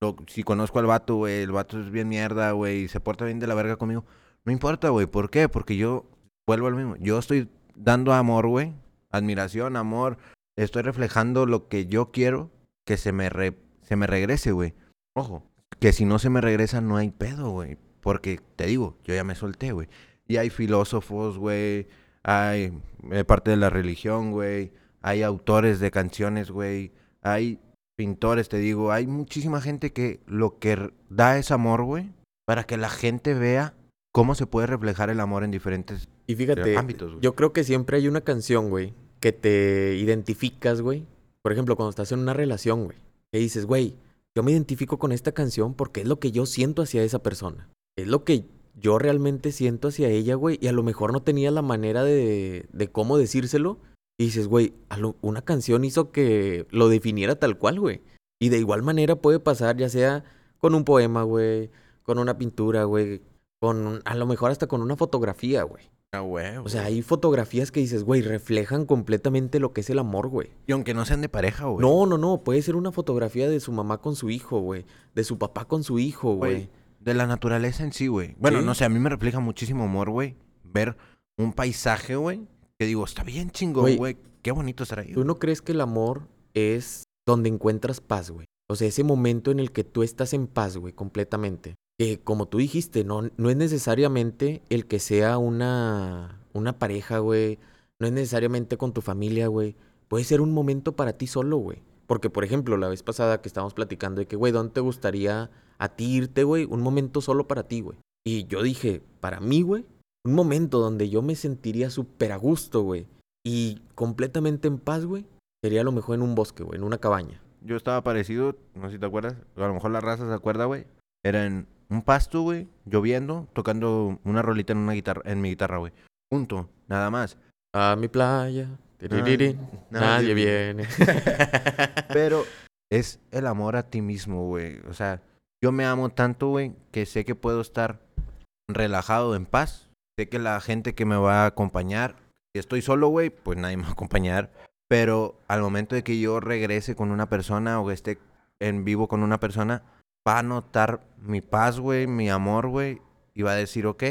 lo- si conozco al vato, güey, el vato es bien mierda, güey. Y se porta bien de la verga conmigo. No importa, güey. ¿Por qué? Porque yo vuelvo al mismo. Yo estoy dando amor, güey. Admiración, amor. Estoy reflejando lo que yo quiero que se me, re- se me regrese, güey. Ojo, que si no se me regresa no hay pedo, güey. Porque te digo, yo ya me solté, güey. Y hay filósofos, güey. Hay eh, parte de la religión, güey. Hay autores de canciones, güey. Hay pintores, te digo. Hay muchísima gente que lo que da es amor, güey. Para que la gente vea cómo se puede reflejar el amor en diferentes Y fíjate, ámbitos, yo creo que siempre hay una canción, güey, que te identificas, güey. Por ejemplo, cuando estás en una relación, güey, que dices, güey, yo me identifico con esta canción porque es lo que yo siento hacia esa persona. Es lo que yo realmente siento hacia ella, güey, y a lo mejor no tenía la manera de, de cómo decírselo. Y dices, güey, una canción hizo que lo definiera tal cual, güey. Y de igual manera puede pasar, ya sea con un poema, güey, con una pintura, güey, con un- a lo mejor hasta con una fotografía, güey. Ah, güey, O sea, hay fotografías que dices, güey, reflejan completamente lo que es el amor, güey. Y aunque no sean de pareja, güey. No, no, no. Puede ser una fotografía de su mamá con su hijo, güey. De su papá con su hijo, Güey, güey. De la naturaleza en sí, güey. Bueno, Sí. no sé, a mí me refleja muchísimo amor, güey. Ver un paisaje, güey. Que digo, está bien chingón, Güey, güey. Qué bonito estar ahí. ¿Tú no crees que el amor es donde encuentras paz, güey? O sea, ese momento en el que tú estás en paz, güey, completamente. Que como tú dijiste, no, no es necesariamente el que sea una, una pareja, güey. No es necesariamente con tu familia, güey. Puede ser un momento para ti solo, güey. Porque, por ejemplo, la vez pasada que estábamos platicando de que, güey, ¿dónde te gustaría a ti irte, güey? Un momento solo para ti, güey. Y yo dije, para mí, güey, un momento donde yo me sentiría súper a gusto, güey. Y completamente en paz, güey. Sería a lo mejor en un bosque, güey, en una cabaña. Yo estaba parecido, no sé si te acuerdas. A lo mejor la raza se acuerda, güey. Era en un pasto, güey, lloviendo, tocando una rolita en una guitarra, en mi guitarra, güey. Punto, nada más. A mi playa. nadie viene. Pero es el amor a ti mismo, güey. O sea, yo me amo tanto, güey, que sé que puedo estar relajado, en paz. Sé que la gente que me va a acompañar, si estoy solo, güey, pues nadie me va a acompañar. Pero al momento de que yo regrese con una persona o esté en vivo con una persona, va a notar mi paz, güey, mi amor, güey, y va a decir, ok,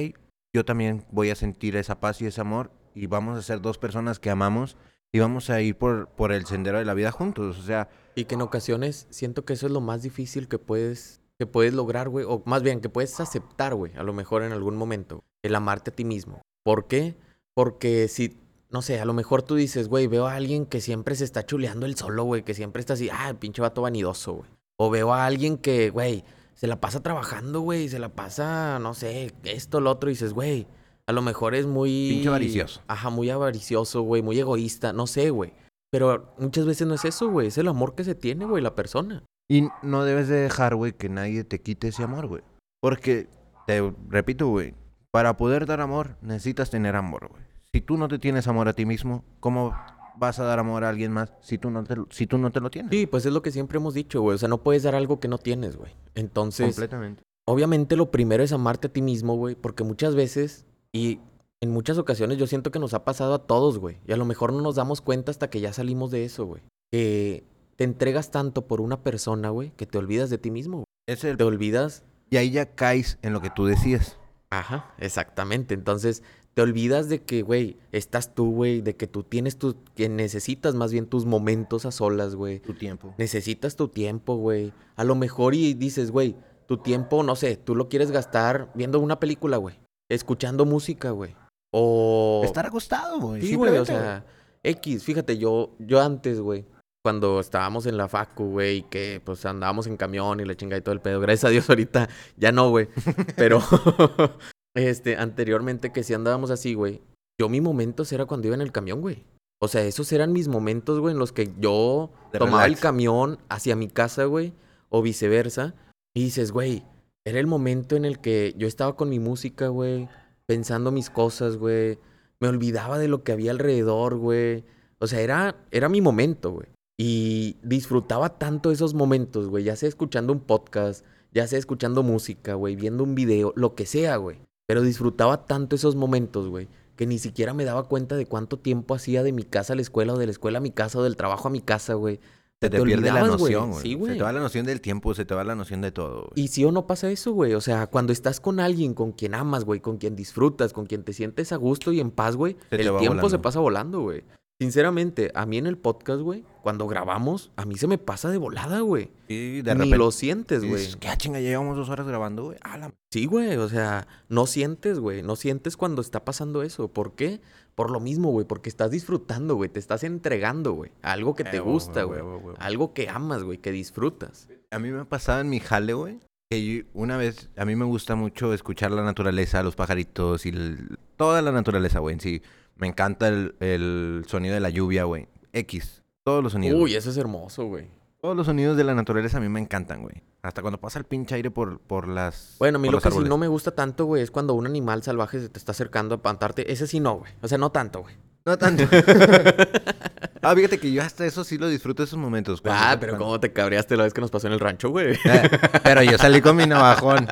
yo también voy a sentir esa paz y ese amor, y vamos a ser dos personas que amamos y vamos a ir por, por el sendero de la vida juntos. O sea, Y que en ocasiones siento que eso es lo más difícil que puedes, que puedes lograr, güey. O más bien, que puedes aceptar, güey. A lo mejor en algún momento. El amarte a ti mismo. ¿Por qué? Porque si, no sé, a lo mejor tú dices, güey, veo a alguien que siempre se está chuleando el solo, güey. Que siempre está así, ah, pinche vato vanidoso, güey. O veo a alguien que, güey, se la pasa trabajando, güey. Se la pasa, no sé, esto, lo otro. Y dices, güey, a lo mejor es muy... Pinche avaricioso. Ajá, muy avaricioso, güey. Muy egoísta. No sé, güey. Pero muchas veces no es eso, güey. Es el amor que se tiene, güey, la persona. Y no debes de dejar, güey, que nadie te quite ese amor, güey. Porque, te repito, güey, para poder dar amor, necesitas tener amor, güey. Si tú no te tienes amor a ti mismo, ¿cómo vas a dar amor a alguien más si tú no te, lo- si tú no te lo tienes? Sí, pues es lo que siempre hemos dicho, güey. O sea, no puedes dar algo que no tienes, güey. Entonces, Completamente. obviamente lo primero es amarte a ti mismo, güey. Porque muchas veces, y en muchas ocasiones yo siento que nos ha pasado a todos, güey. Y a lo mejor no nos damos cuenta hasta que ya salimos de eso, güey. Que te entregas tanto por una persona, güey, que te olvidas de ti mismo, güey. Es el- Te olvidas Y ahí ya caes en lo que tú decías. Ajá, exactamente. Entonces, te olvidas de que, güey, estás tú, güey, de que tú tienes tu, que necesitas más bien tus momentos a solas, güey. Tu tiempo. Necesitas tu tiempo, güey. A lo mejor y dices, güey, tu tiempo, no sé, tú lo quieres gastar viendo una película, güey. Escuchando música, güey. O... Estar acostado, güey. Sí, güey, o sea, X, fíjate, yo, yo antes, güey, cuando estábamos en la facu, güey, y que pues andábamos en camión y la chingada y todo el pedo, gracias a Dios ahorita ya no, güey, pero este, anteriormente que sí andábamos así, güey, yo mi momentos era cuando iba en el camión, güey. O sea, esos eran mis momentos, güey, en los que yo De tomaba el camión hacia mi casa, güey, o viceversa, y dices, güey, era el momento en el que yo estaba con mi música, güey, pensando mis cosas, güey. Me olvidaba de lo que había alrededor, güey. O sea, era, era mi momento, güey. Y disfrutaba tanto esos momentos, güey. Ya sea escuchando un podcast, ya sea escuchando música, güey, viendo un video, lo que sea, güey. Pero disfrutaba tanto esos momentos, güey, que ni siquiera me daba cuenta de cuánto tiempo hacía de mi casa a la escuela o de la escuela a mi casa o del trabajo a mi casa, güey. Se te, pierde la noción, güey. Sí, se te va la noción del tiempo, se te va la noción de todo, güey. Y sí o no pasa eso, güey. O sea, cuando estás con alguien con quien amas, güey, con quien disfrutas, con quien te sientes a gusto y en paz, güey, el tiempo se pasa volando, güey. Sinceramente, a mí en el podcast, güey, cuando grabamos, a mí se me pasa de volada, güey. Y de Ni repente... lo sientes, güey. ¿Qué ah, chinga? Llevamos dos horas grabando, güey. A la... Sí, güey, o sea, no sientes, güey, no sientes cuando está pasando eso. ¿Por qué? Por lo mismo, güey, porque estás disfrutando, güey, te estás entregando, güey, algo que te gusta, güey, algo que amas, güey, que disfrutas. A mí me ha pasado en mi jale, güey. Que yo- una vez, a mí me gusta mucho escuchar la naturaleza, los pajaritos y el- toda la naturaleza, güey. En sí, me encanta el, el sonido de la lluvia, güey. X. Todos los sonidos. Uy, eso es hermoso, güey. Todos los sonidos de la naturaleza a mí me encantan, güey. Hasta cuando pasa el pinche aire por, por las. Bueno, a mí lo que sí no me gusta tanto, güey, es cuando un animal salvaje se te está acercando a espantarte. Ese sí no, güey. O sea, no tanto, güey. No tanto. ah, fíjate que yo hasta eso sí lo disfruto esos momentos. cuando- Ah, pero cuando- cómo te cabreaste la vez que nos pasó en el rancho, güey. Eh, pero yo salí con mi navajón.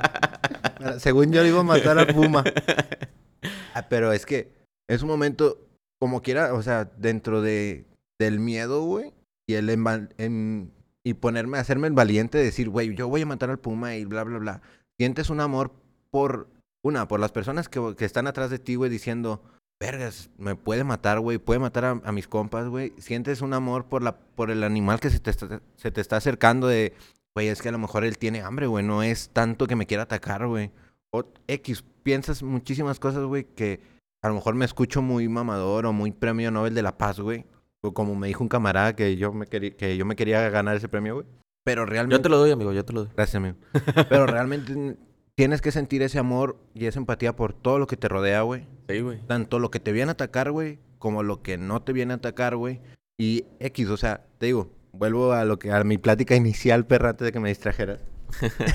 Según yo iba a matar al puma. Ah, pero es que es un momento, como quiera, o sea, dentro de del miedo, güey, y el enval- en- y ponerme hacerme el valiente de decir, güey, yo voy a matar al puma y bla, bla, bla. Sientes un amor por, una, por las personas que, que están atrás de ti, güey, diciendo, vergas, me puede matar, güey, puede matar a, a mis compas, güey. Sientes un amor por, la, por el animal que se te, está, se te está acercando de, güey, es que a lo mejor él tiene hambre, güey, no es tanto que me quiera atacar, güey. O X, piensas muchísimas cosas, güey, que a lo mejor me escucho muy mamador o muy premio Nobel de la Paz, güey. O como me dijo un camarada que yo me, quería que yo me quería ganar ese premio, güey. Pero realmente... Yo te lo doy, amigo, yo te lo doy. Gracias, amigo. Pero realmente tienes que sentir ese amor y esa empatía por todo lo que te rodea, güey. Sí, güey. Tanto lo que te viene a atacar, güey, como lo que no te viene a atacar, güey. Y X, o sea, te digo, vuelvo a lo que a mi plática inicial, perra, antes de que me distrajeras.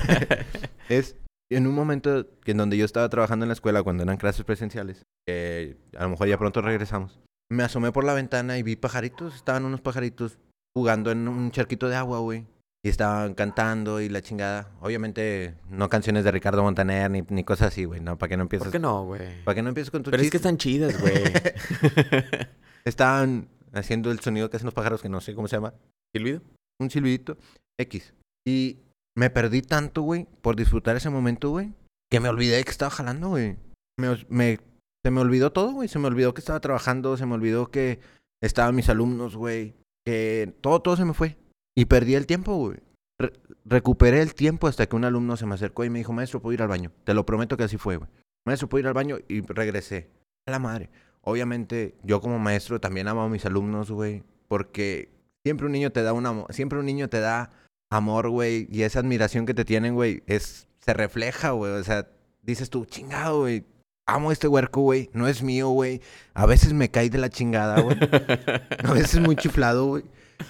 es en un momento en donde yo estaba trabajando en la escuela, cuando eran clases presenciales, que a lo mejor ya pronto regresamos, me asomé por la ventana y vi pajaritos, estaban unos pajaritos jugando en un charquito de agua, güey. Y estaban cantando y la chingada. Obviamente, no canciones de Ricardo Montaner ni, ni cosas así, güey. No, para que no empieces. ¿Por qué no, güey? Para que no empieces con tu Pero es que están chidas, güey. Estaban haciendo el sonido que hacen los pájaros, que no sé cómo se llama. ¿Silbido? Un silbidito. X. Y me perdí tanto, güey, por disfrutar ese momento, güey, que me olvidé que estaba jalando, güey. Me, se me olvidó todo, güey. Se me olvidó que estaba trabajando, se me olvidó que estaban mis alumnos, güey. Que todo, todo se me fue. Y perdí el tiempo, güey. Re- recuperé el tiempo hasta que un alumno se me acercó y me dijo, maestro, puedo ir al baño. Te lo prometo que así fue, güey. Maestro, puedo ir al baño y regresé. A la madre. Obviamente, yo como maestro también amo a mis alumnos, güey. Porque siempre un niño te da un amor, siempre un niño te da amor, güey. Y esa admiración que te tienen, güey, es, se refleja, güey. O sea, dices tú, chingado, güey. Amo este huerco, güey. No es mío, güey. A veces me cae de la chingada, güey. A veces muy chiflado, güey.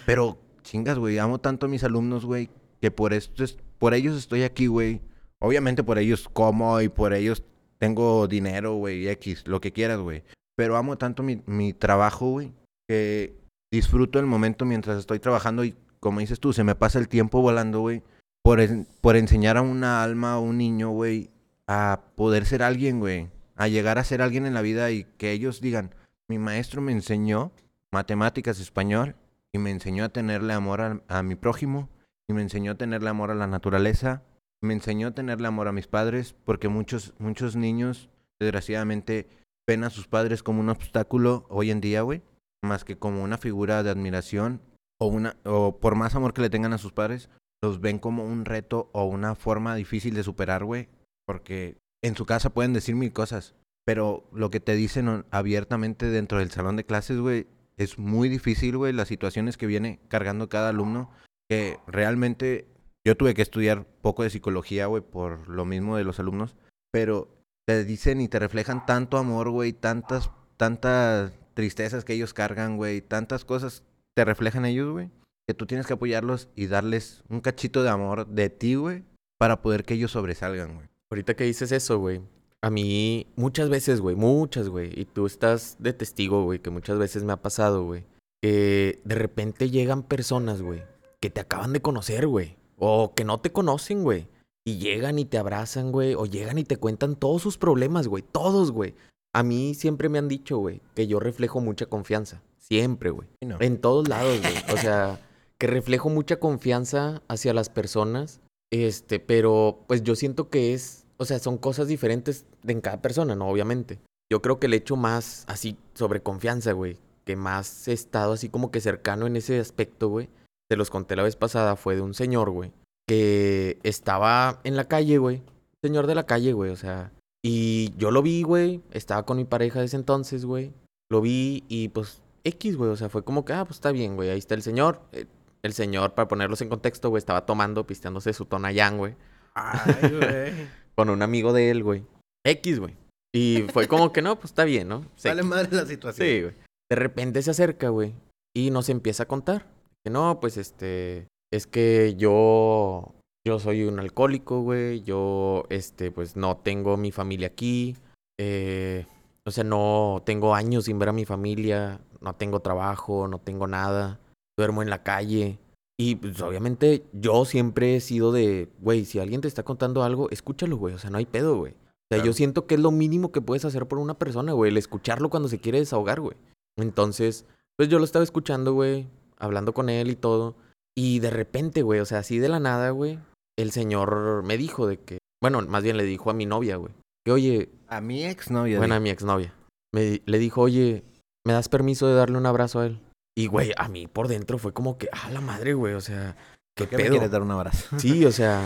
Pero chingas, güey. Amo tanto a mis alumnos, güey, que por esto es, por ellos estoy aquí, güey. Obviamente por ellos como y por ellos tengo dinero, güey, X, lo que quieras, güey. Pero amo tanto mi, mi trabajo, güey, que disfruto el momento mientras estoy trabajando y como dices tú, se me pasa el tiempo volando, güey. Por, por enseñar a una alma, a un niño, güey, a poder ser alguien, güey. A llegar a ser alguien en la vida y que ellos digan, mi maestro me enseñó matemáticas, español, y me enseñó a tenerle amor a, a mi prójimo, y me enseñó a tenerle amor a la naturaleza, me enseñó a tenerle amor a mis padres, porque muchos, muchos niños, desgraciadamente, ven a sus padres como un obstáculo hoy en día, güey, más que como una figura de admiración, o, una, o por más amor que le tengan a sus padres, los ven como un reto o una forma difícil de superar, güey, porque en su casa pueden decir mil cosas, pero lo que te dicen abiertamente dentro del salón de clases, güey, es muy difícil, güey, las situaciones que viene cargando cada alumno, que realmente yo tuve que estudiar poco de psicología, güey, por lo mismo de los alumnos, pero te dicen y te reflejan tanto amor, güey, tantas, tantas tristezas que ellos cargan, güey, tantas cosas te reflejan ellos, güey, que tú tienes que apoyarlos y darles un cachito de amor de ti, güey, para poder que ellos sobresalgan, güey. Ahorita que dices eso, güey. A mí, muchas veces, güey, muchas, güey. Y tú estás de testigo, güey, que muchas veces me ha pasado, güey. Que de repente llegan personas, güey, que te acaban de conocer, güey. O que no te conocen, güey. Y llegan y te abrazan, güey. O llegan y te cuentan todos sus problemas, güey. Todos, güey. A mí siempre me han dicho, güey, que yo reflejo mucha confianza. Siempre, güey. No. En todos lados, güey. O sea, que reflejo mucha confianza hacia las personas. Este, pero pues yo siento que es, o sea, son cosas diferentes en cada persona, ¿no? Obviamente. Yo creo que el hecho más así sobre confianza, güey, que más he estado así como que cercano en ese aspecto, güey, te los conté la vez pasada, fue de un señor, güey, que estaba en la calle, güey. Señor de la calle, güey, o sea. Y yo lo vi, güey, estaba con mi pareja de ese entonces, güey. Lo vi y pues X, güey, o sea, fue como que, ah, pues está bien, güey, ahí está el señor. Eh, El señor, para ponerlos en contexto, güey, estaba tomando, pisteándose su tonayán, güey, Ay, güey. con un amigo de él, güey. X, güey. Y fue como que, no, pues está bien, ¿no? X. madre la situación. Sí, güey. De repente se acerca, güey, y nos empieza a contar. Que no, pues este, es que yo, yo soy un alcohólico, güey. Yo, este, pues no tengo mi familia aquí. Eh, o sea, no tengo años sin ver a mi familia. No tengo trabajo, no tengo nada. Duermo en la calle. Y pues obviamente yo siempre he sido de, güey, si alguien te está contando algo, escúchalo, güey. O sea, no hay pedo, güey. O sea, Claro. yo siento que es lo mínimo que puedes hacer por una persona, güey. El escucharlo cuando se quiere desahogar, güey. Entonces, pues yo lo estaba escuchando, güey. Hablando con él y todo. Y de repente, güey, o sea, así de la nada, güey. El señor me dijo de que, bueno, más bien le dijo a mi novia, güey. Que, oye, A mi ex novia. bueno, a mi exnovia. Me, le dijo, oye, ¿me das permiso de darle un abrazo a él? Y, güey, a mí por dentro fue como que, ah, la madre, güey, o sea, ¿qué ¿Por qué me pedo? quieres dar un abrazo? Sí, o sea,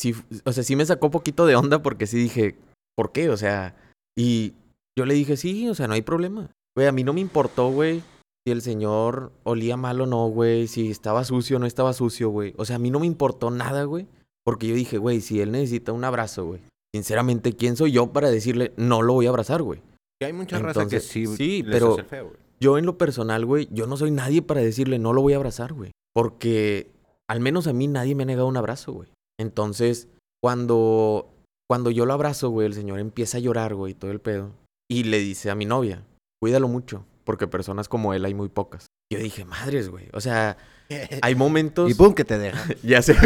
sí, o sea, sí me sacó poquito de onda porque sí dije, ¿por qué? O sea, y yo le dije, sí, o sea, no hay problema. Güey, a mí no me importó, güey, si el señor olía mal o no, güey, si estaba sucio o no estaba sucio, güey. O sea, a mí no me importó nada, güey, porque yo dije, güey, si él necesita un abrazo, güey. Sinceramente, ¿quién soy yo para decirle, no lo voy a abrazar, güey? Que hay mucha raza que Entonces, sí, sí, pero- el feo. Yo en lo personal, güey, yo no soy nadie para decirle no lo voy a abrazar, güey. Porque al menos a mí nadie me ha negado un abrazo, güey. Entonces, cuando cuando yo lo abrazo, güey, el señor empieza a llorar, güey, todo el pedo. Y le dice a mi novia, cuídalo mucho, porque personas como él hay muy pocas. Yo dije, madres, güey. O sea, hay momentos. Y pum, que te deja. ya sé.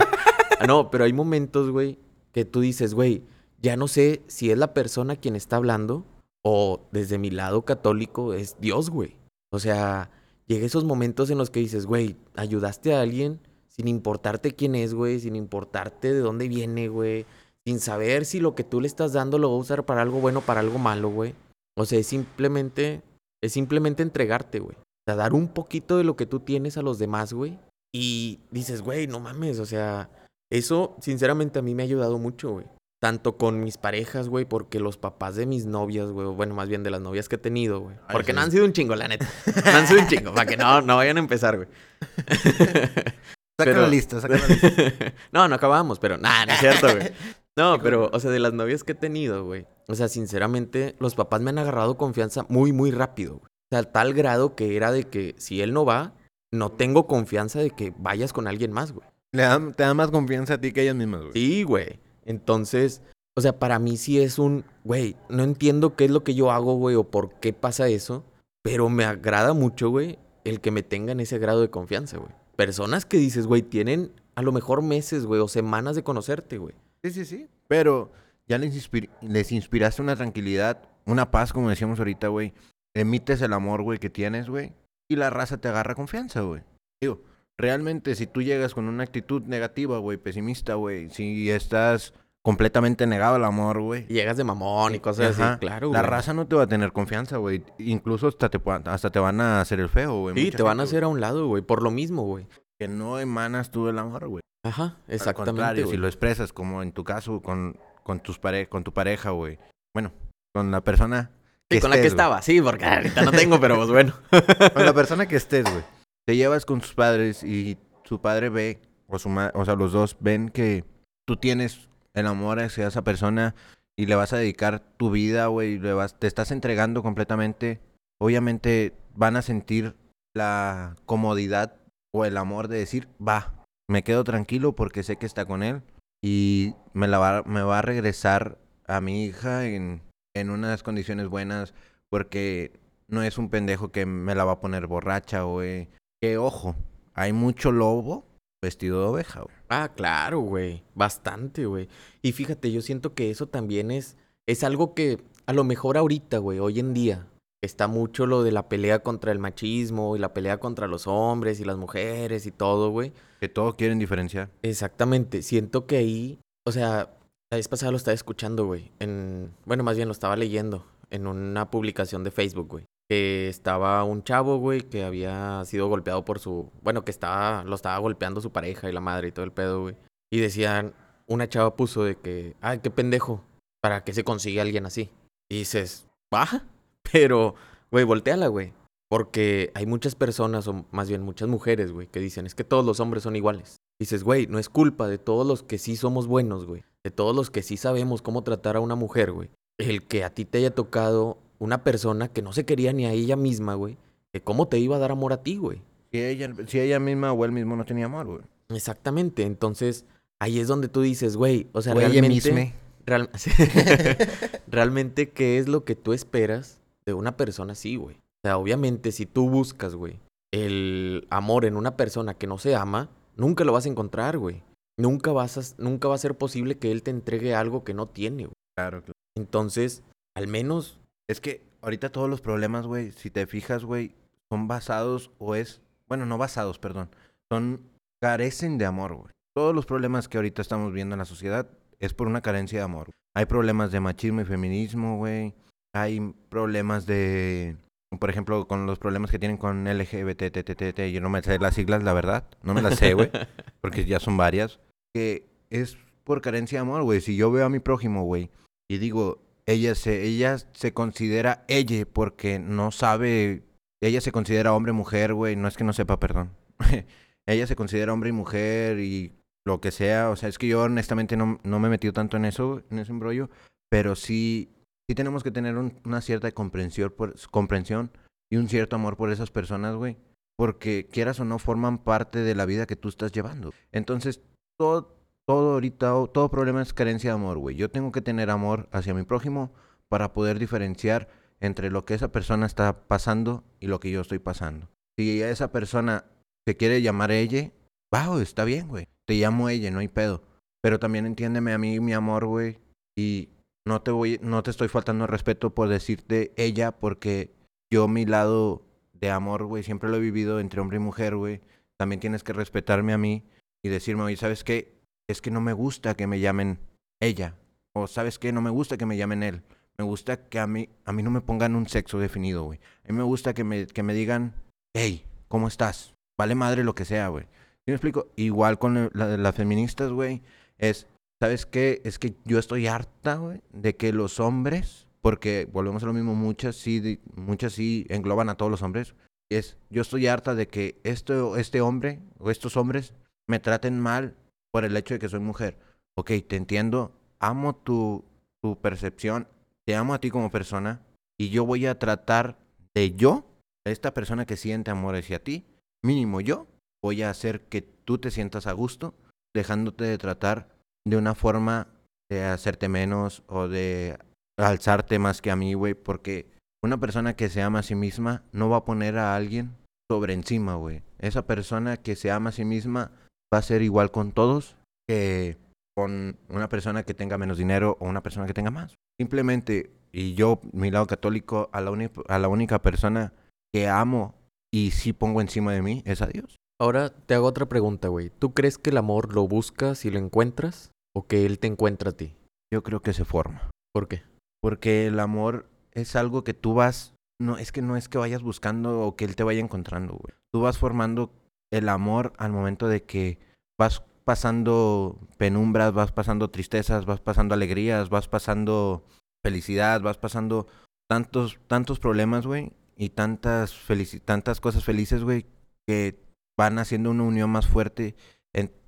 no, pero hay momentos, güey, que tú dices, güey, ya no sé si es la persona quien está hablando o desde mi lado católico es Dios, güey. O sea, llega esos momentos en los que dices, güey, ayudaste a alguien sin importarte quién es, güey, sin importarte de dónde viene, güey, sin saber si lo que tú le estás dando lo va a usar para algo bueno para algo malo, güey. O sea, es simplemente, es simplemente entregarte, güey. O sea, dar un poquito de lo que tú tienes a los demás, güey. Y dices, güey, no mames, o sea, eso sinceramente a mí me ha ayudado mucho, güey. Tanto con mis parejas, güey, porque los papás de mis novias, güey, bueno, más bien de las novias que he tenido, güey. Porque no han sido un chingo, la neta. No han sido un chingo, para que no, no vayan a empezar, güey. Saca la lista, saca la lista. no, no acabamos, pero nada, no es cierto, güey. No, pero, o sea, de las novias que he tenido, güey. O sea, sinceramente, los papás me han agarrado confianza muy, muy rápido, güey. O sea, al tal grado que era de que si él no va, no tengo confianza de que vayas con alguien más, güey. Le dan, te da más confianza a ti que a ellas mismas, güey. Sí, güey. Entonces, o sea, para mí sí es un, güey, no entiendo qué es lo que yo hago, güey, o por qué pasa eso, pero me agrada mucho, güey, el que me tengan ese grado de confianza, güey. Personas que dices, güey, tienen a lo mejor meses, güey, o semanas de conocerte, güey. Sí, sí, sí. Pero ya les, inspir- les inspiraste una tranquilidad, una paz, como decíamos ahorita, güey. Emites el amor, güey, que tienes, güey. Y la raza te agarra confianza, güey. Digo, realmente si tú llegas con una actitud negativa, güey, pesimista, güey, si estás completamente negado al amor, güey. Llegas de mamón y cosas Ajá. así, claro, La güey. raza no te va a tener confianza, güey. Incluso hasta te, hasta te van a hacer el feo, güey. Sí, Mucha te van a gente, hacer a un lado, güey, por lo mismo, güey. Que no emanas tú el amor, güey. Ajá, Al exactamente, contrario, si lo expresas, como en tu caso, con, con, tus pare con tu pareja, güey. Bueno, con la persona Sí, con la que estés, güey. estaba, sí, porque ahorita no tengo, pero pues bueno. Con la persona que estés, güey. Te llevas con tus padres y su padre ve, o, su ma- o sea, los dos ven que tú tienes el amor hacia esa persona y le vas a dedicar tu vida, güey, le vas, te estás entregando completamente. Obviamente van a sentir la comodidad o el amor de decir, va, me quedo tranquilo porque sé que está con él y me, la va, me va a regresar a mi hija en, en unas condiciones buenas porque no es un pendejo que me la va a poner borracha, güey. Que ojo, hay mucho lobo vestido de oveja, güey. Ah, claro, güey. Bastante, güey. Y fíjate, yo siento que eso también es, es algo que a lo mejor ahorita, güey, hoy en día, está mucho lo de la pelea contra el machismo y la pelea contra los hombres y las mujeres y todo, güey. Que todos quieren diferenciar. Exactamente. Siento que ahí, o sea, la vez pasada lo estaba escuchando, güey. En, bueno, más bien lo estaba leyendo en una publicación de Facebook, güey. Que estaba un chavo, güey, que había sido golpeado por su, bueno, que estaba, lo estaba golpeando su pareja y la madre y todo el pedo, güey. Y decían, una chava puso de que, ay, qué pendejo, ¿para qué se consigue alguien así? Y dices, baja, pero, güey, volteala, güey. Porque hay muchas personas, o más bien muchas mujeres, güey, que dicen, es que todos los hombres son iguales. Dices, güey, no es culpa de todos los que sí somos buenos, güey. De todos los que sí sabemos cómo tratar a una mujer, güey. El que a ti te haya tocado una persona que no se quería ni a ella misma, güey. Que cómo te iba a dar amor a ti, güey. Si ella, si ella misma o él mismo no tenía amor, güey. Exactamente. Entonces, ahí es donde tú dices, güey, o sea, realmente... real- realmente, ¿qué es lo que tú esperas de una persona así, güey? O sea, obviamente, si tú buscas, güey, el amor en una persona que no se ama, nunca lo vas a encontrar, güey. Nunca, vas a, nunca va a ser posible que él te entregue algo que no tiene, güey. Claro, claro. Entonces, al menos, Es que ahorita todos los problemas, güey, si te fijas, güey, son basados o es, bueno, no basados, perdón, son carecen de amor, güey. Todos los problemas que ahorita estamos viendo en la sociedad es por una carencia de amor. Hay problemas de machismo y feminismo, güey. Hay problemas de, por ejemplo, con los problemas que tienen con LGBT, yo no me sé las siglas, la verdad, no me las sé, güey, porque ya son varias, que es por carencia de amor, güey. Si yo veo a mi prójimo, güey, y digo, ella se, ella se considera ella porque no sabe, ella se considera hombre mujer, güey, no es que no sepa, perdón. ella se considera hombre y mujer y lo que sea, o sea, es que yo honestamente no, no me he metido tanto en eso, en ese embrollo, pero sí, sí tenemos que tener un- una cierta comprensión, por, comprensión y un cierto amor por esas personas, güey, porque quieras o no forman parte de la vida que tú estás llevando. Entonces, todo, todo ahorita, todo problema es carencia de amor, güey. Yo tengo que tener amor hacia mi prójimo para poder diferenciar entre lo que esa persona está pasando y lo que yo estoy pasando. Si esa persona se quiere llamar ella, güey, está bien, güey. Te llamo ella, no hay pedo. Pero también entiéndeme a mí, mi amor, güey. Y no te voy, no te estoy faltando el respeto por decirte ella, porque yo mi lado de amor, güey, siempre lo he vivido entre hombre y mujer, güey. También tienes que respetarme a mí y decirme, oye, ¿sabes qué? Es que no me gusta que me llamen ella. O ¿sabes qué? No me gusta que me llamen él. Me gusta que a mí, a mí no me pongan un sexo definido, güey. A mí me gusta que me, que me digan, hey, ¿cómo estás? Vale madre lo que sea, güey. ¿Sí me explico? Igual con la- la- las feministas, güey, es, ¿sabes qué? Es que yo estoy harta, güey, de que los hombres, porque volvemos a lo mismo, muchas sí, muchas sí engloban a todos los hombres, es, yo estoy harta de que esto, este hombre o estos hombres me traten mal por el hecho de que soy mujer. Ok, te entiendo, amo tu, tu percepción, te amo a ti como persona y yo voy a tratar de yo, esta persona que siente amor hacia ti, mínimo yo, voy a hacer que tú te sientas a gusto, dejándote de tratar de una forma de hacerte menos o de alzarte más que a mí, güey, porque una persona que se ama a sí misma no va a poner a alguien sobre encima, güey. Esa persona que se ama a sí misma va a ser igual con todos que con una persona que tenga menos dinero o una persona que tenga más. Simplemente, y yo, mi lado católico, a la, uni- a la única persona que amo y sí pongo encima de mí es a Dios. Ahora te hago otra pregunta, güey. ¿Tú crees que el amor lo buscas y lo encuentras? ¿O que él te encuentra a ti? Yo creo que se forma. ¿Por qué? Porque el amor es algo que tú vas, no, es que no es que vayas buscando o que él te vaya encontrando, güey. Tú vas formando el amor al momento de que vas pasando penumbras, vas pasando tristezas, vas pasando alegrías, vas pasando felicidad, vas pasando tantos, tantos problemas, güey, y tantas, tantas cosas felices, güey, que van haciendo una unión más fuerte.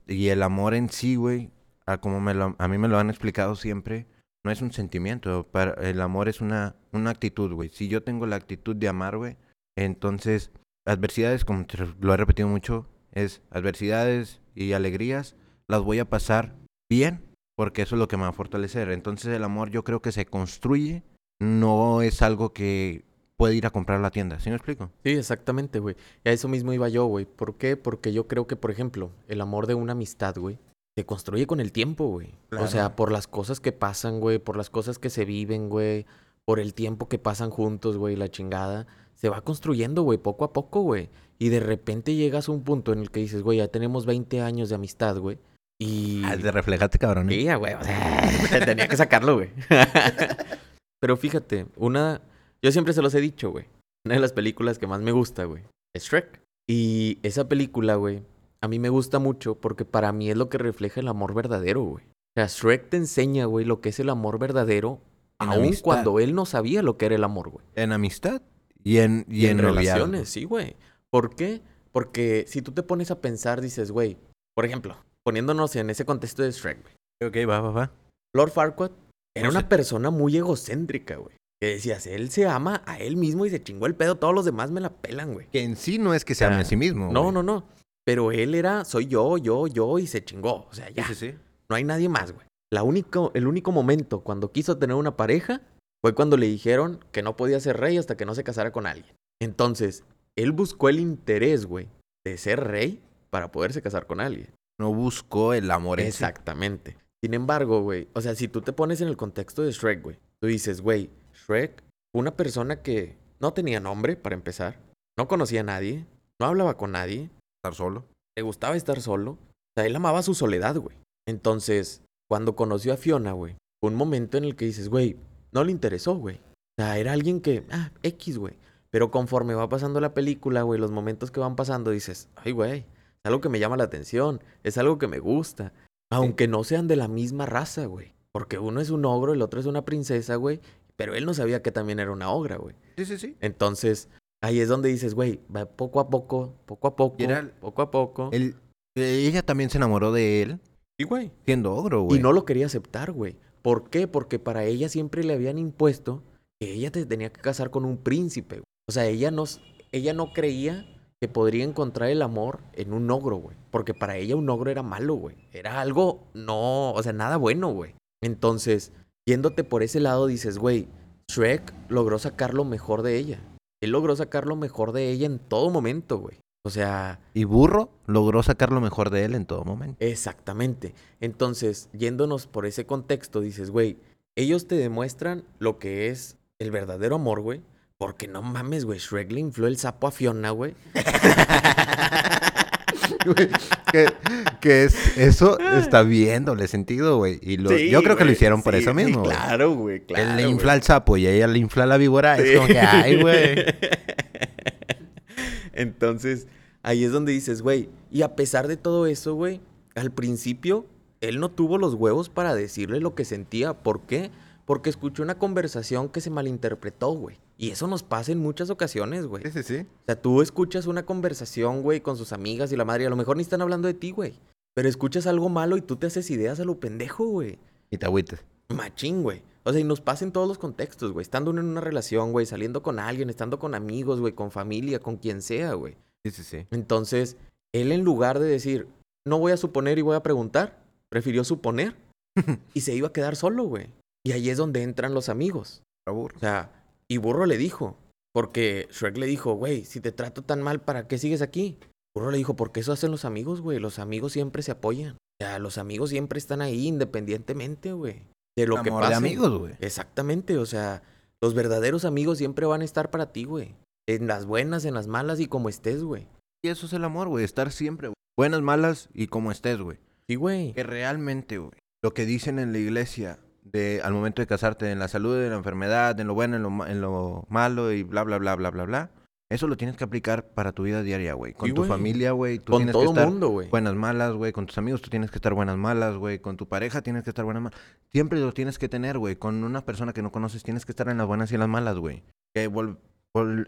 y el amor en sí, güey, a como me lo, a mí me lo han explicado siempre, no es un sentimiento. Para, el amor es una, una actitud, güey. Si yo tengo la actitud de amar, güey, entonces adversidades, como lo he repetido mucho, es adversidades y alegrías, las voy a pasar bien, porque eso es lo que me va a fortalecer. Entonces el amor yo creo que se construye, no es algo que puede ir a comprar a la tienda. ¿Sí me explico? Sí, exactamente, güey. Y a eso mismo iba yo, güey. ¿Por qué? Porque yo creo que, por ejemplo, el amor de una amistad, güey, se construye con el tiempo, güey. O sea, por las cosas que pasan, güey, por las cosas que se viven, güey, por el tiempo que pasan juntos, güey, la chingada. Se va construyendo, güey, poco a poco, güey. Y de repente llegas a un punto en el que dices, güey, ya tenemos 20 años de amistad, güey. Y... Ah, de reflejate, cabrón. ¿eh? Sí, güey, o sea, tenía que sacarlo, güey. Pero fíjate, una, yo siempre se los he dicho, güey. Una de las películas que más me gusta, güey, es Shrek. Y esa película, güey, a mí me gusta mucho porque para mí es lo que refleja el amor verdadero, güey. O sea, Shrek te enseña, güey, lo que es el amor verdadero, En aun amistad. cuando él no sabía lo que era el amor, güey. En amistad y en, y Y en, relaciones, sí, güey. ¿Por qué? Porque si tú te pones a pensar, dices, güey, por ejemplo, poniéndonos en ese contexto de Shrek, güey. Ok, va, va, va. Lord Farquaad era No sé. una persona muy egocéntrica, güey. Que decías, él se ama a él mismo y se chingó el pedo, todos los demás me la pelan, güey. Que en sí no es que se ame sea, a sí mismo. No, güey. no, no. Pero él era, soy yo, yo, yo, y se chingó. O sea, Sí, ya, sí, sí. no hay nadie más, güey. La único, el único momento cuando quiso tener una pareja fue cuando le dijeron que no podía ser rey hasta que no se casara con alguien. Entonces, él buscó el interés, güey, de ser rey para poderse casar con alguien. No buscó el amor. Exactamente. Sin embargo, güey, o sea, si tú te pones en el contexto de Shrek, güey, tú dices, güey, Shrek fue una persona que no tenía nombre, para empezar, no conocía a nadie, no hablaba con nadie, Estar solo. le gustaba estar solo, o sea, él amaba su soledad, güey. Entonces, cuando conoció a Fiona, güey, fue un momento en el que dices, güey, no le interesó, güey. O sea, era alguien que, ah, X, güey. Pero conforme va pasando la película, güey, los momentos que van pasando, dices, ay, güey, es algo que me llama la atención, es algo que me gusta. Aunque no sean de la misma raza, güey. Porque uno es un ogro, el otro es una princesa, güey. Pero él no sabía que también era una ogra, güey. Sí, sí, sí. Entonces, ahí es donde dices, güey, va poco a poco, poco a poco, era poco a poco. Él- eh, ella también se enamoró de él Sí, güey. siendo ogro, güey. Y no lo quería aceptar, güey. ¿Por qué? Porque para ella siempre le habían impuesto que ella te tenía que casar con un príncipe. güey. O sea, ella no, ella no creía que podría encontrar el amor en un ogro, güey. Porque para ella un ogro era malo, güey. Era algo no, o sea, nada bueno, güey. Entonces, yéndote por ese lado, dices, güey, Shrek logró sacar lo mejor de ella. Él logró sacar lo mejor de ella en todo momento, güey. O sea, Y Burro logró sacar lo mejor de él en todo momento. Exactamente. Entonces, yéndonos por ese contexto, dices, güey, ellos te demuestran lo que es el verdadero amor, güey. Porque no mames, güey, Shrek le infló el sapo a Fiona, güey. Que, que es, eso está bien doble sentido, güey. Y lo, yo creo que lo hicieron por eso mismo, güey. Claro, güey, claro. Él le infla el sapo y ella le infla la víbora. Sí. Es como que, ay, güey. Entonces, ahí es donde dices, güey, y a pesar de todo eso, güey, al principio, él no tuvo los huevos para decirle lo que sentía. ¿Por qué? Porque escuchó una conversación que se malinterpretó, güey. Y eso nos pasa en muchas ocasiones, güey. Sí, sí, sí. O sea, tú escuchas una conversación, güey, con sus amigas y la madre, y a lo mejor ni están hablando de ti, güey. Pero escuchas algo malo y tú te haces ideas a lo pendejo, güey. Y te agüites. Machín, güey. O sea, y nos pasa en todos los contextos, güey. Estando uno en una relación, güey, saliendo con alguien, estando con amigos, güey, con familia, con quien sea, güey. Sí, sí, sí. Entonces, él en lugar de decir, no voy a suponer y voy a preguntar, prefirió suponer y se iba a quedar solo, güey. Y ahí es donde entran los amigos. Burro. O sea, y Burro le dijo, porque Shrek le dijo, güey, si te trato tan mal, ¿para qué sigues aquí? Burro le dijo, porque eso hacen los amigos, güey. Los amigos siempre se apoyan. O sea, los amigos siempre están ahí independientemente, güey. De lo que pase. de amigos, güey. Exactamente, o sea, los verdaderos amigos siempre van a estar para ti, güey. En las buenas, en las malas y como estés, güey. Y eso es el amor, güey. Estar siempre, güey. Buenas, malas y como estés, güey. Sí, güey. Que realmente, güey, lo que dicen en la iglesia de al momento de casarte, en la salud, en la enfermedad, en lo bueno, en lo, en lo malo y bla, bla, bla, bla, bla, bla. Eso lo tienes que aplicar para tu vida diaria, güey. Con Sí, tu familia, güey. Con tienes todo que estar mundo, güey. buenas, malas, güey. Con tus amigos tú tienes que estar buenas, malas, güey. Con tu pareja tienes que estar buenas, malas. Siempre lo tienes que tener, güey. Con una persona que no conoces tienes que estar en las buenas y en las malas, güey. Que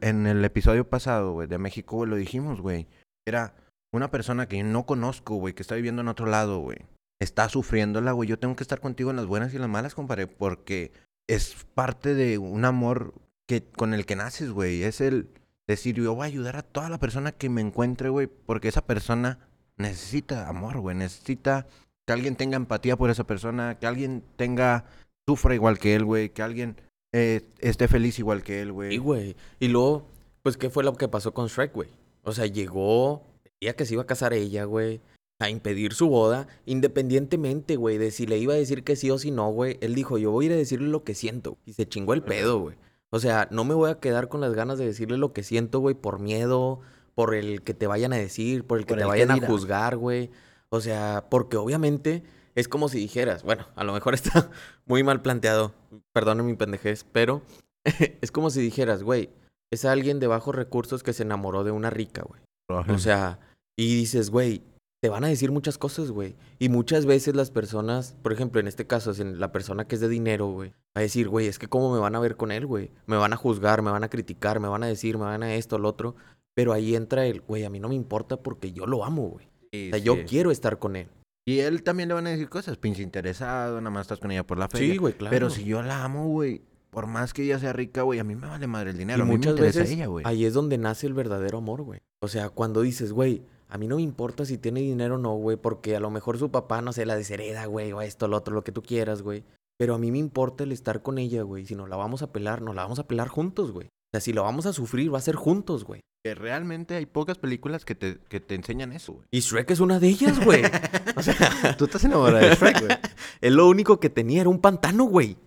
en el episodio pasado, güey, de México, güey, lo dijimos, güey. Era una persona que no conozco, güey, que está viviendo en otro lado, güey. Está sufriéndola, güey. Yo tengo que estar contigo en las buenas y en las malas, compadre, porque es parte de un amor que con el que naces, güey. Es el decir, yo voy a ayudar a toda la persona que me encuentre, güey, porque esa persona necesita amor, güey. Necesita que alguien tenga empatía por esa persona, que alguien tenga, sufra igual que él, güey, que alguien eh, esté feliz igual que él, güey. Sí, güey. Y luego, pues, ¿qué fue lo que pasó con Shrek, güey? O sea, llegó el día que se iba a casar ella, güey, a impedir su boda, independientemente, güey, de si le iba a decir que sí o si no, güey. Él dijo, yo voy a ir a decirle lo que siento. Y se chingó el pedo, güey. O sea, no me voy a quedar con las ganas de decirle lo que siento, güey, por miedo, por el que te vayan a decir, por el que Por te el vayan a juzgar, güey. O sea, porque obviamente es como si dijeras, bueno, a lo mejor está muy mal planteado, perdone mi pendejez, pero es como si dijeras, güey, es alguien de bajos recursos que se enamoró de una rica, güey. O sea, y dices, güey, te van a decir muchas cosas, güey. Y muchas veces las personas, por ejemplo, en este caso, la persona que es de dinero, güey, va a decir, güey, es que cómo me van a ver con él, güey. Me van a juzgar, me van a criticar, me van a decir, me van a esto, lo otro. Pero ahí entra el, güey, a mí no me importa porque yo lo amo, güey. Sí, O sea, yo quiero estar con él. Y él también le van a decir cosas, pinche interesado, nada más estás con ella por la feria. Sí, güey, claro. Pero si yo la amo, güey, por más que ella sea rica, güey, a mí me vale madre el dinero. y a mí me muchas interesa veces ella, güey. ahí es donde nace el verdadero amor, güey. O sea, cuando dices, güey, a mí no me importa si tiene dinero o no, güey, porque a lo mejor su papá, no sé, la deshereda, güey, o esto, lo otro, lo que tú quieras, güey. Pero a mí me importa el estar con ella, güey. Si nos la vamos a pelar, nos la vamos a pelar juntos, güey. O sea, si lo vamos a sufrir, va a ser juntos, güey. Que realmente hay pocas películas que te, que te enseñan eso, güey. Y Shrek es una de ellas, güey. o sea, Tú estás enamorada de Shrek, güey. él lo único que tenía era un pantano, güey.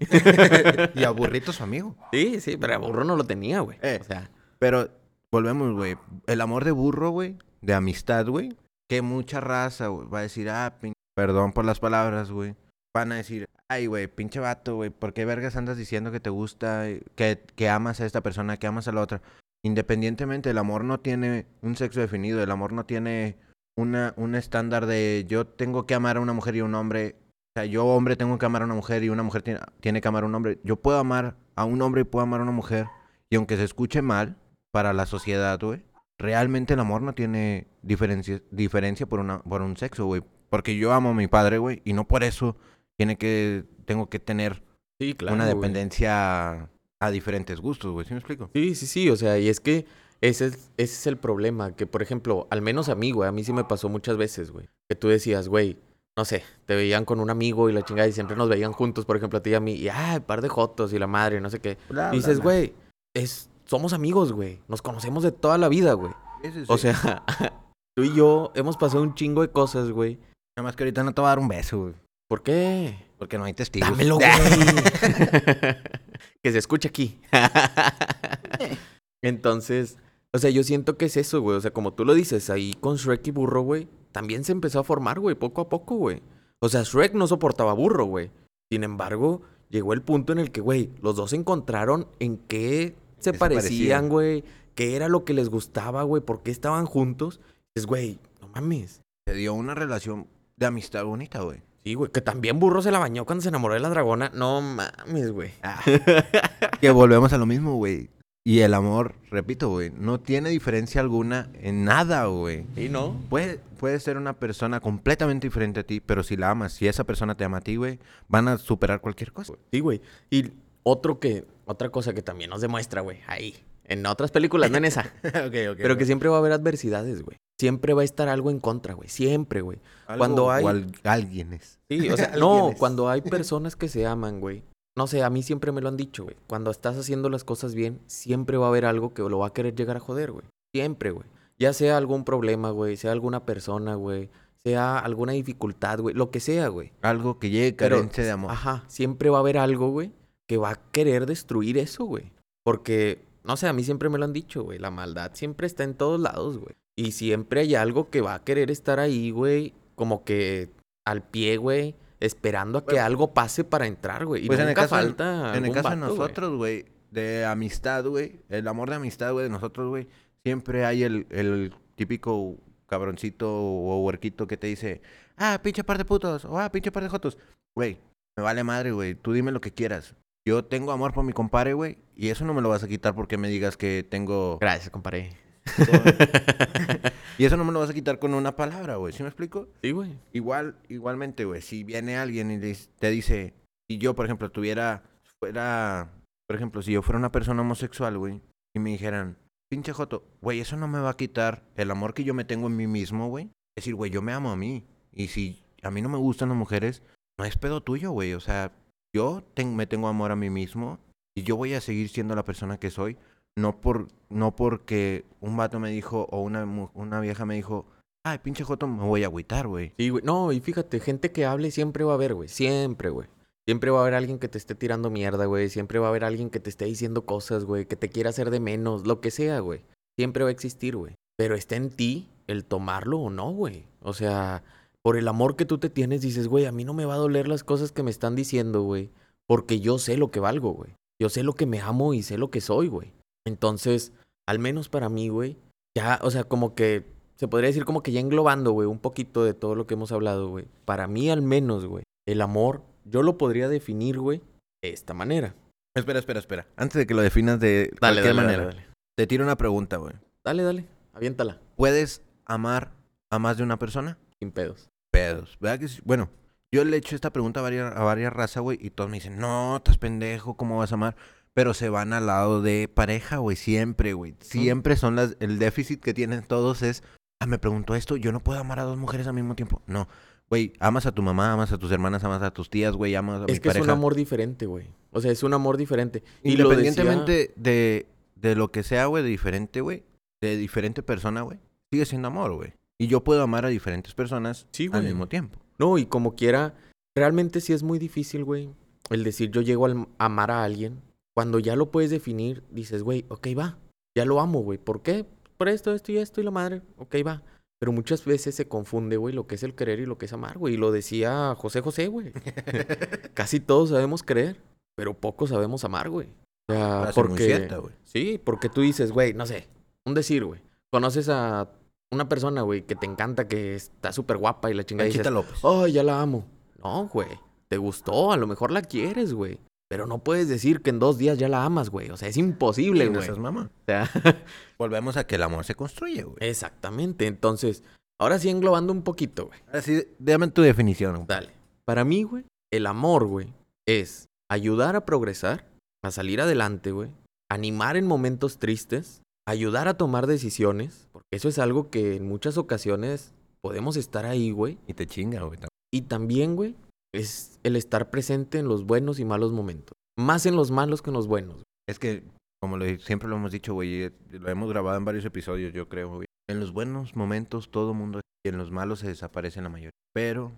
y a Burrito su amigo. sí, sí, pero a burro no lo tenía, güey. Eh. O sea, Pero volvemos, güey. El amor de burro, güey. De amistad, güey. Que mucha raza, va a decir, ah, pin- perdón por las palabras, güey. Van a decir, ay, güey, pinche vato, güey. ¿Por qué vergas andas diciendo que te gusta, que, que amas a esta persona, que amas a la otra? Independientemente, el amor no tiene un sexo definido. El amor no tiene una, un estándar de yo tengo que amar a una mujer y un hombre. O sea, yo hombre tengo que amar a una mujer y una mujer tiene, tiene que amar a un hombre. Yo puedo amar a un hombre y puedo amar a una mujer. Y aunque se escuche mal para la sociedad, güey, realmente el amor no tiene diferencia, diferencia por, una, por un sexo, güey. Porque yo amo a mi padre, güey, y no por eso tiene que, tengo que tener sí, claro. una güey. dependencia a diferentes gustos, güey. ¿Sí me explico? Sí, sí, sí, o sea, y es que Ese es, ese es el problema, que por ejemplo, al menos a mí, güey, a mí sí me pasó muchas veces, güey, que tú decías, güey, no sé, te veían con un amigo y la chingada y siempre nos veían juntos, por ejemplo, a ti y a mí, y ah, par de jotos y la madre, no sé qué. Bla, Y dices, güey, es, somos amigos, güey, nos conocemos de toda la vida, güey. Sí, O sea, tú y yo hemos pasado un chingo de cosas, güey. Nada más que ahorita no te voy a dar un beso, güey. ¿Por qué? Porque no hay testigos. Dámelo, güey. que se escuche aquí. Entonces, o sea, yo siento que es eso, güey. O sea, como tú lo dices, ahí con Shrek y Burro, güey, también se empezó a formar, güey, poco a poco, güey. O sea, Shrek no soportaba a Burro, güey. Sin embargo, llegó el punto en el que, güey, los dos encontraron en qué se parecían, güey, qué era lo que les gustaba, güey, por qué estaban juntos. Es, güey, no mames. Se dio una relación de amistad bonita, güey. Sí, güey, que también Burro se la bañó cuando se enamoró de la dragona. No mames, güey. que volvemos a lo mismo, güey. Y el amor, repito, güey, no tiene diferencia alguna en nada, güey. ¿Y no? Puede, puede ser una persona completamente diferente a ti, pero si la amas, si esa persona te ama a ti, güey, van a superar cualquier cosa. Sí, güey. Y otro que, otra cosa que también nos demuestra, güey, ahí. En otras películas, no en esa. ok, ok. pero que siempre va a haber adversidades, güey. Siempre va a estar algo en contra, güey. Siempre, güey. cuando hay- O al- alguienes. Sí, o sea, no, cuando hay personas que se aman, güey. No sé, a mí siempre me lo han dicho, güey. Cuando estás haciendo las cosas bien, siempre va a haber algo que lo va a querer llegar a joder, güey. Siempre, güey. Ya sea algún problema, güey, sea alguna persona, güey, sea alguna dificultad, güey, lo que sea, güey. Algo que llegue Pero, carencia de amor. Ajá, siempre va a haber algo, güey, que va a querer destruir eso, güey. Porque, no sé, a mí siempre me lo han dicho, güey. La maldad siempre está en todos lados, güey. Y siempre hay algo que va a querer estar ahí, güey, como que al pie, güey, esperando a que Bueno. algo pase para entrar, güey. Y Pues en el caso de- falta. En el caso de vato, nosotros, güey, de amistad, güey, el amor de amistad, güey, de nosotros, güey, siempre hay el, el típico cabroncito o huerquito que te dice, ah, pinche par de putos, o ah, pinche par de jotos. Güey, me vale madre, güey, tú dime lo que quieras. Yo tengo amor por mi compadre, güey, y eso no me lo vas a quitar porque me digas que tengo... Gracias, compadre. y eso no me lo vas a quitar con una palabra, güey, ¿sí me explico? Sí, güey. Igual, igualmente, güey, si viene alguien y te dice, si yo, por ejemplo, tuviera, fuera, por ejemplo, si yo fuera una persona homosexual, güey, y me dijeran, pinche Joto, güey, eso no me va a quitar el amor que yo me tengo en mí mismo, güey. Es decir, güey, yo me amo a mí. Y si a mí no me gustan las mujeres, no es pedo tuyo, güey. O sea, yo me tengo amor a mí mismo y yo voy a seguir siendo la persona que soy. No, por, no porque un vato me dijo o una, una vieja me dijo, ay, pinche Joto, me voy a agüitar, güey. Sí, güey. No, y fíjate, gente que hable siempre va a haber, güey. Siempre, güey. Siempre va a haber alguien que te esté tirando mierda, güey. Siempre va a haber alguien que te esté diciendo cosas, güey. Que te quiera hacer de menos, lo que sea, güey. Siempre va a existir, güey. Pero está en ti el tomarlo o no, güey. O sea, por el amor que tú te tienes, dices, güey, a mí no me va a doler las cosas que me están diciendo, güey. Porque yo sé lo que valgo, güey. Yo sé lo que me amo y sé lo que soy, güey. Entonces, al menos para mí, güey, ya, o sea, como que se podría decir como que ya englobando, güey, un poquito de todo lo que hemos hablado, güey. Para mí, al menos, güey, el amor, yo lo podría definir, güey, de esta manera. Espera, espera, espera. Antes de que lo definas de Dale, cualquier dale, manera, dale, dale. te tiro una pregunta, güey. Dale, dale, aviéntala, ¿Puedes amar a más de una persona? sin pedos. Pedos. ¿Verdad que sí? Bueno, yo le he hecho esta pregunta a varias, a varias razas, güey, y todos me dicen, no, estás pendejo, ¿cómo vas a amar? Pero se van al lado de pareja, güey, siempre, güey. Siempre son las, el déficit que tienen todos es, ah, me preguntó esto, yo no puedo amar a dos mujeres al mismo tiempo. No, güey, amas a tu mamá, amas a tus hermanas, amas a tus tías, güey, amas a Es mi que pareja. es un amor diferente, güey. O sea, es un amor diferente. Y lo decía- Independientemente de, de lo que sea, güey, de diferente, güey, de diferente persona, güey, sigue siendo amor, güey. Y yo puedo amar a diferentes personas Sí, al mismo tiempo. No, y como quiera, realmente sí es muy difícil, güey, el decir yo llego a amar a alguien. Cuando ya lo puedes definir, dices, güey, ok, va, ya lo amo, güey. ¿Por qué? Por esto, esto y esto y la madre, ok, va. Pero muchas veces se confunde, güey, lo que es el querer y lo que es amar, güey. Y lo decía José José, güey. Casi todos sabemos creer, pero pocos sabemos amar, güey. O sea, muy porque... cierta. Sí, porque tú dices, güey, no sé, un decir, güey. Conoces a una persona, güey, que te encanta, que está súper guapa y la chingada dices, López. oh, ya la amo. No, güey, te gustó, a lo mejor la quieres, güey. Pero no puedes decir que en dos días ya la amas, güey. O sea, es imposible, no güey. seas mamá. O sea, Volvemos a que el amor se construye, güey. exactamente. Entonces, ahora sí englobando un poquito, güey. Ahora sí, dame tu definición. güey. Dale. Para mí, güey, el amor, güey, es ayudar a progresar, a salir adelante, güey. Animar en momentos tristes, ayudar a tomar decisiones, eso es algo que en muchas ocasiones podemos estar ahí, güey. Y te chinga, güey. Y también, güey, es el estar presente en los buenos y malos momentos. Más en los malos que en los buenos. Es que, como lo, siempre lo hemos dicho, güey, lo hemos grabado en varios episodios, yo creo, güey. En los buenos momentos todo mundo y en los malos se desaparece la mayoría. Pero,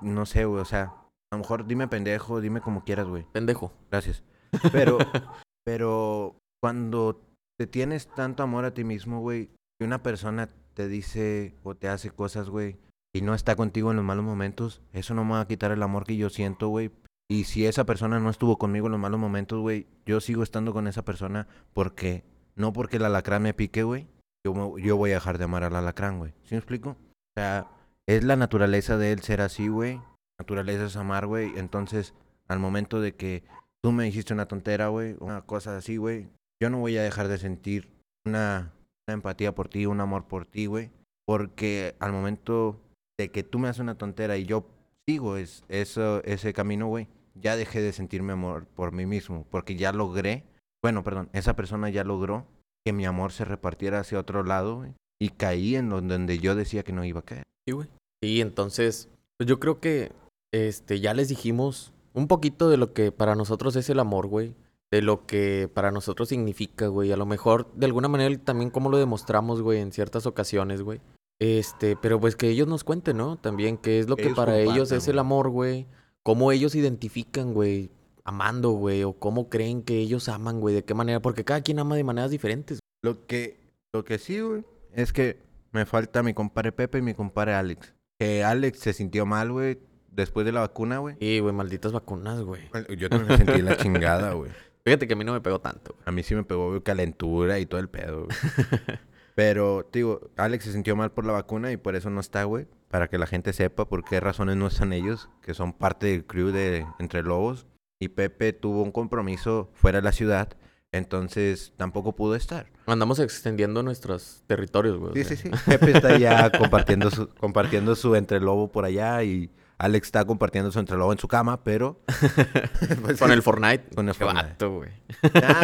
no sé, güey, o sea, a lo mejor dime pendejo, dime como quieras, güey. Pendejo. Gracias. Pero, pero cuando te tienes tanto amor a ti mismo, güey, y una persona te dice o te hace cosas, güey, y no está contigo en los malos momentos, eso no me va a quitar el amor que yo siento, güey. Y si esa persona no estuvo conmigo en los malos momentos, güey, yo sigo estando con esa persona porque, no porque el alacrán me pique, güey, yo, yo voy a dejar de amar al alacrán, güey. ¿Sí me explico? O sea, es la naturaleza de él ser así, güey. Naturaleza es amar, güey. Entonces, al momento de que tú me dijiste una tontera, güey, una cosa así, güey, yo no voy a dejar de sentir una, una empatía por ti, un amor por ti, güey. Porque al momento de que tú me haces una tontera y yo sigo es, eso, ese camino, güey, ya dejé de sentirme amor por mí mismo, porque ya logré, bueno, perdón, esa persona ya logró que mi amor se repartiera hacia otro lado, y caí en donde yo decía que no iba a caer. Sí, güey. Sí, entonces, pues yo creo que este ya les dijimos un poquito de lo que para nosotros es el amor, güey. De lo que para nosotros significa, güey. A lo mejor, de alguna manera, también cómo lo demostramos, güey, en ciertas ocasiones, güey. Este, pero pues que ellos nos cuenten, ¿no? También qué es lo que, para ellos es el amor, güey. Cómo ellos identifican, güey, amando, güey. O cómo creen que ellos aman, güey. De qué manera. Porque cada quien ama de maneras diferentes. Lo que, lo que sí, güey, es que me falta mi compadre Pepe y mi compadre Alex. Que Alex se sintió mal, güey, después de la vacuna, güey. Y, güey, malditas vacunas, güey. Yo también me sentí la chingada, güey. Fíjate que a mí no me pegó tanto. A mí sí me pegó calentura y todo el pedo. Pero, te digo, Alex se sintió mal por la vacuna y por eso no está, güey. Para que la gente sepa por qué razones no están ellos, que son parte del crew de Entre Lobos. Y Pepe tuvo un compromiso fuera de la ciudad, entonces tampoco pudo estar. Andamos extendiendo nuestros territorios, güey. Sí, sí, sí. Pepe está ya compartiendo su, compartiendo su Entre Lobo por allá y Alex está compartiendo su Entre Lobo en su cama, pero... pues, Con el Fortnite. Con el Qué Fortnite. vato, güey.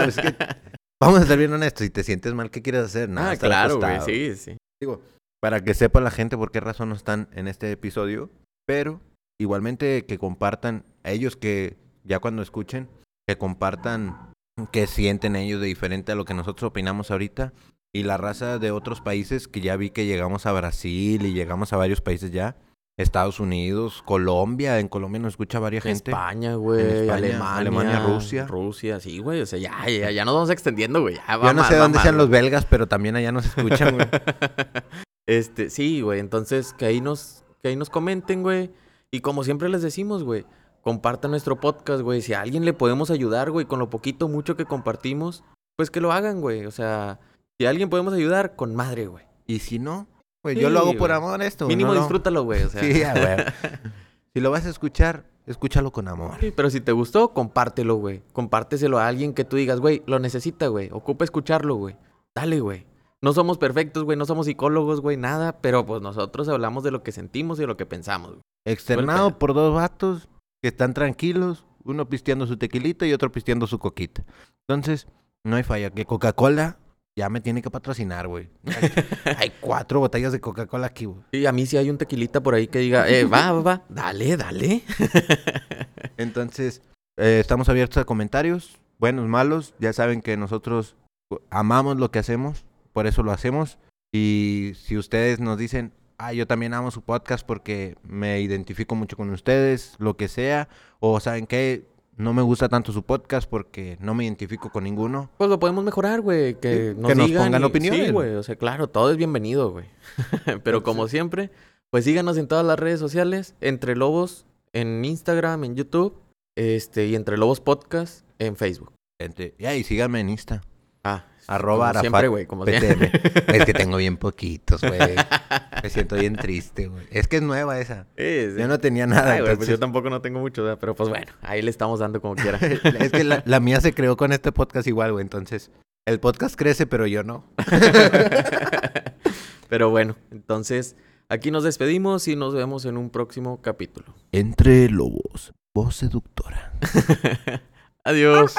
Es que- Vamos a ser bien honestos. Si te sientes mal, ¿qué quieres hacer? Nada, ah, claro, güey. Sí, sí. Digo, para que sepa la gente por qué razón no están en este episodio, pero igualmente que compartan a ellos que ya cuando escuchen, que compartan qué sienten ellos de diferente a lo que nosotros opinamos ahorita y la raza de otros países que ya vi que llegamos a Brasil y llegamos a varios países ya, Estados Unidos, Colombia, en Colombia nos escucha varias gente. España, güey. España, Alemania. Alemania, Rusia. Rusia, sí, güey. O sea, ya, ya, ya nos vamos extendiendo, güey. Ya va Yo no sé dónde mal, sean los belgas, pero también allá nos escuchan, güey. Este, sí, güey. Entonces, que ahí nos, que ahí nos comenten, güey. Y como siempre les decimos, güey, compartan nuestro podcast, güey. Si a alguien le podemos ayudar, güey, con lo poquito, mucho que compartimos, pues que lo hagan, güey. O sea, si a alguien podemos ayudar, con madre, güey. Y si no, Sí, yo lo hago por güey. amor esto. Mínimo no disfrútalo, güey. O sea. Sí, ver. si lo vas a escuchar, escúchalo con amor. Sí, pero si te gustó, compártelo, güey. Compárteselo a alguien que tú digas, güey, lo necesita, güey. Ocupa escucharlo, güey. Dale, güey. No somos perfectos, güey. No somos psicólogos, güey. Nada. Pero pues nosotros hablamos de lo que sentimos y de lo que pensamos, güey. Externado por dos vatos que están tranquilos, uno pisteando su tequilita y otro pisteando su coquita. Entonces, no hay falla. Que Coca-Cola ya me tiene que patrocinar, güey. Hay, hay cuatro botellas de Coca-Cola aquí, güey. Y a mí si hay un tequilita por ahí que diga, eh, va, va, va. Dale, dale. Entonces, eh, estamos abiertos a comentarios, buenos, malos. Ya saben que nosotros amamos lo que hacemos, por eso lo hacemos. Y si ustedes nos dicen, ah, yo también amo su podcast porque me identifico mucho con ustedes, lo que sea, o saben que no me gusta tanto su podcast porque no me identifico con ninguno. Pues lo podemos mejorar, güey. Que Sí, nos que nos digan pongan y- opiniones. Sí, güey. O sea, claro, todo es bienvenido, güey. Pero como siempre, pues síganos en todas las redes sociales. Entre Lobos en Instagram, en YouTube. Este, y Entre Lobos Podcast en Facebook. Ya, y síganme en Insta. Ah, Arroba como siempre, Arafat güey. Como PTM. siempre. es que tengo bien poquitos, güey. Me siento bien triste, güey. Es que es nueva esa. Sí, sí. Yo no tenía nada. Ay, güey, pues entonces- yo tampoco no tengo mucho, ¿verdad? pero pues bueno, ahí le estamos dando como quiera. es que la, la mía se creó con este podcast igual, güey. Entonces, el podcast crece, pero yo no. pero bueno, entonces aquí nos despedimos y nos vemos en un próximo capítulo. Entre lobos, voz seductora. Adiós.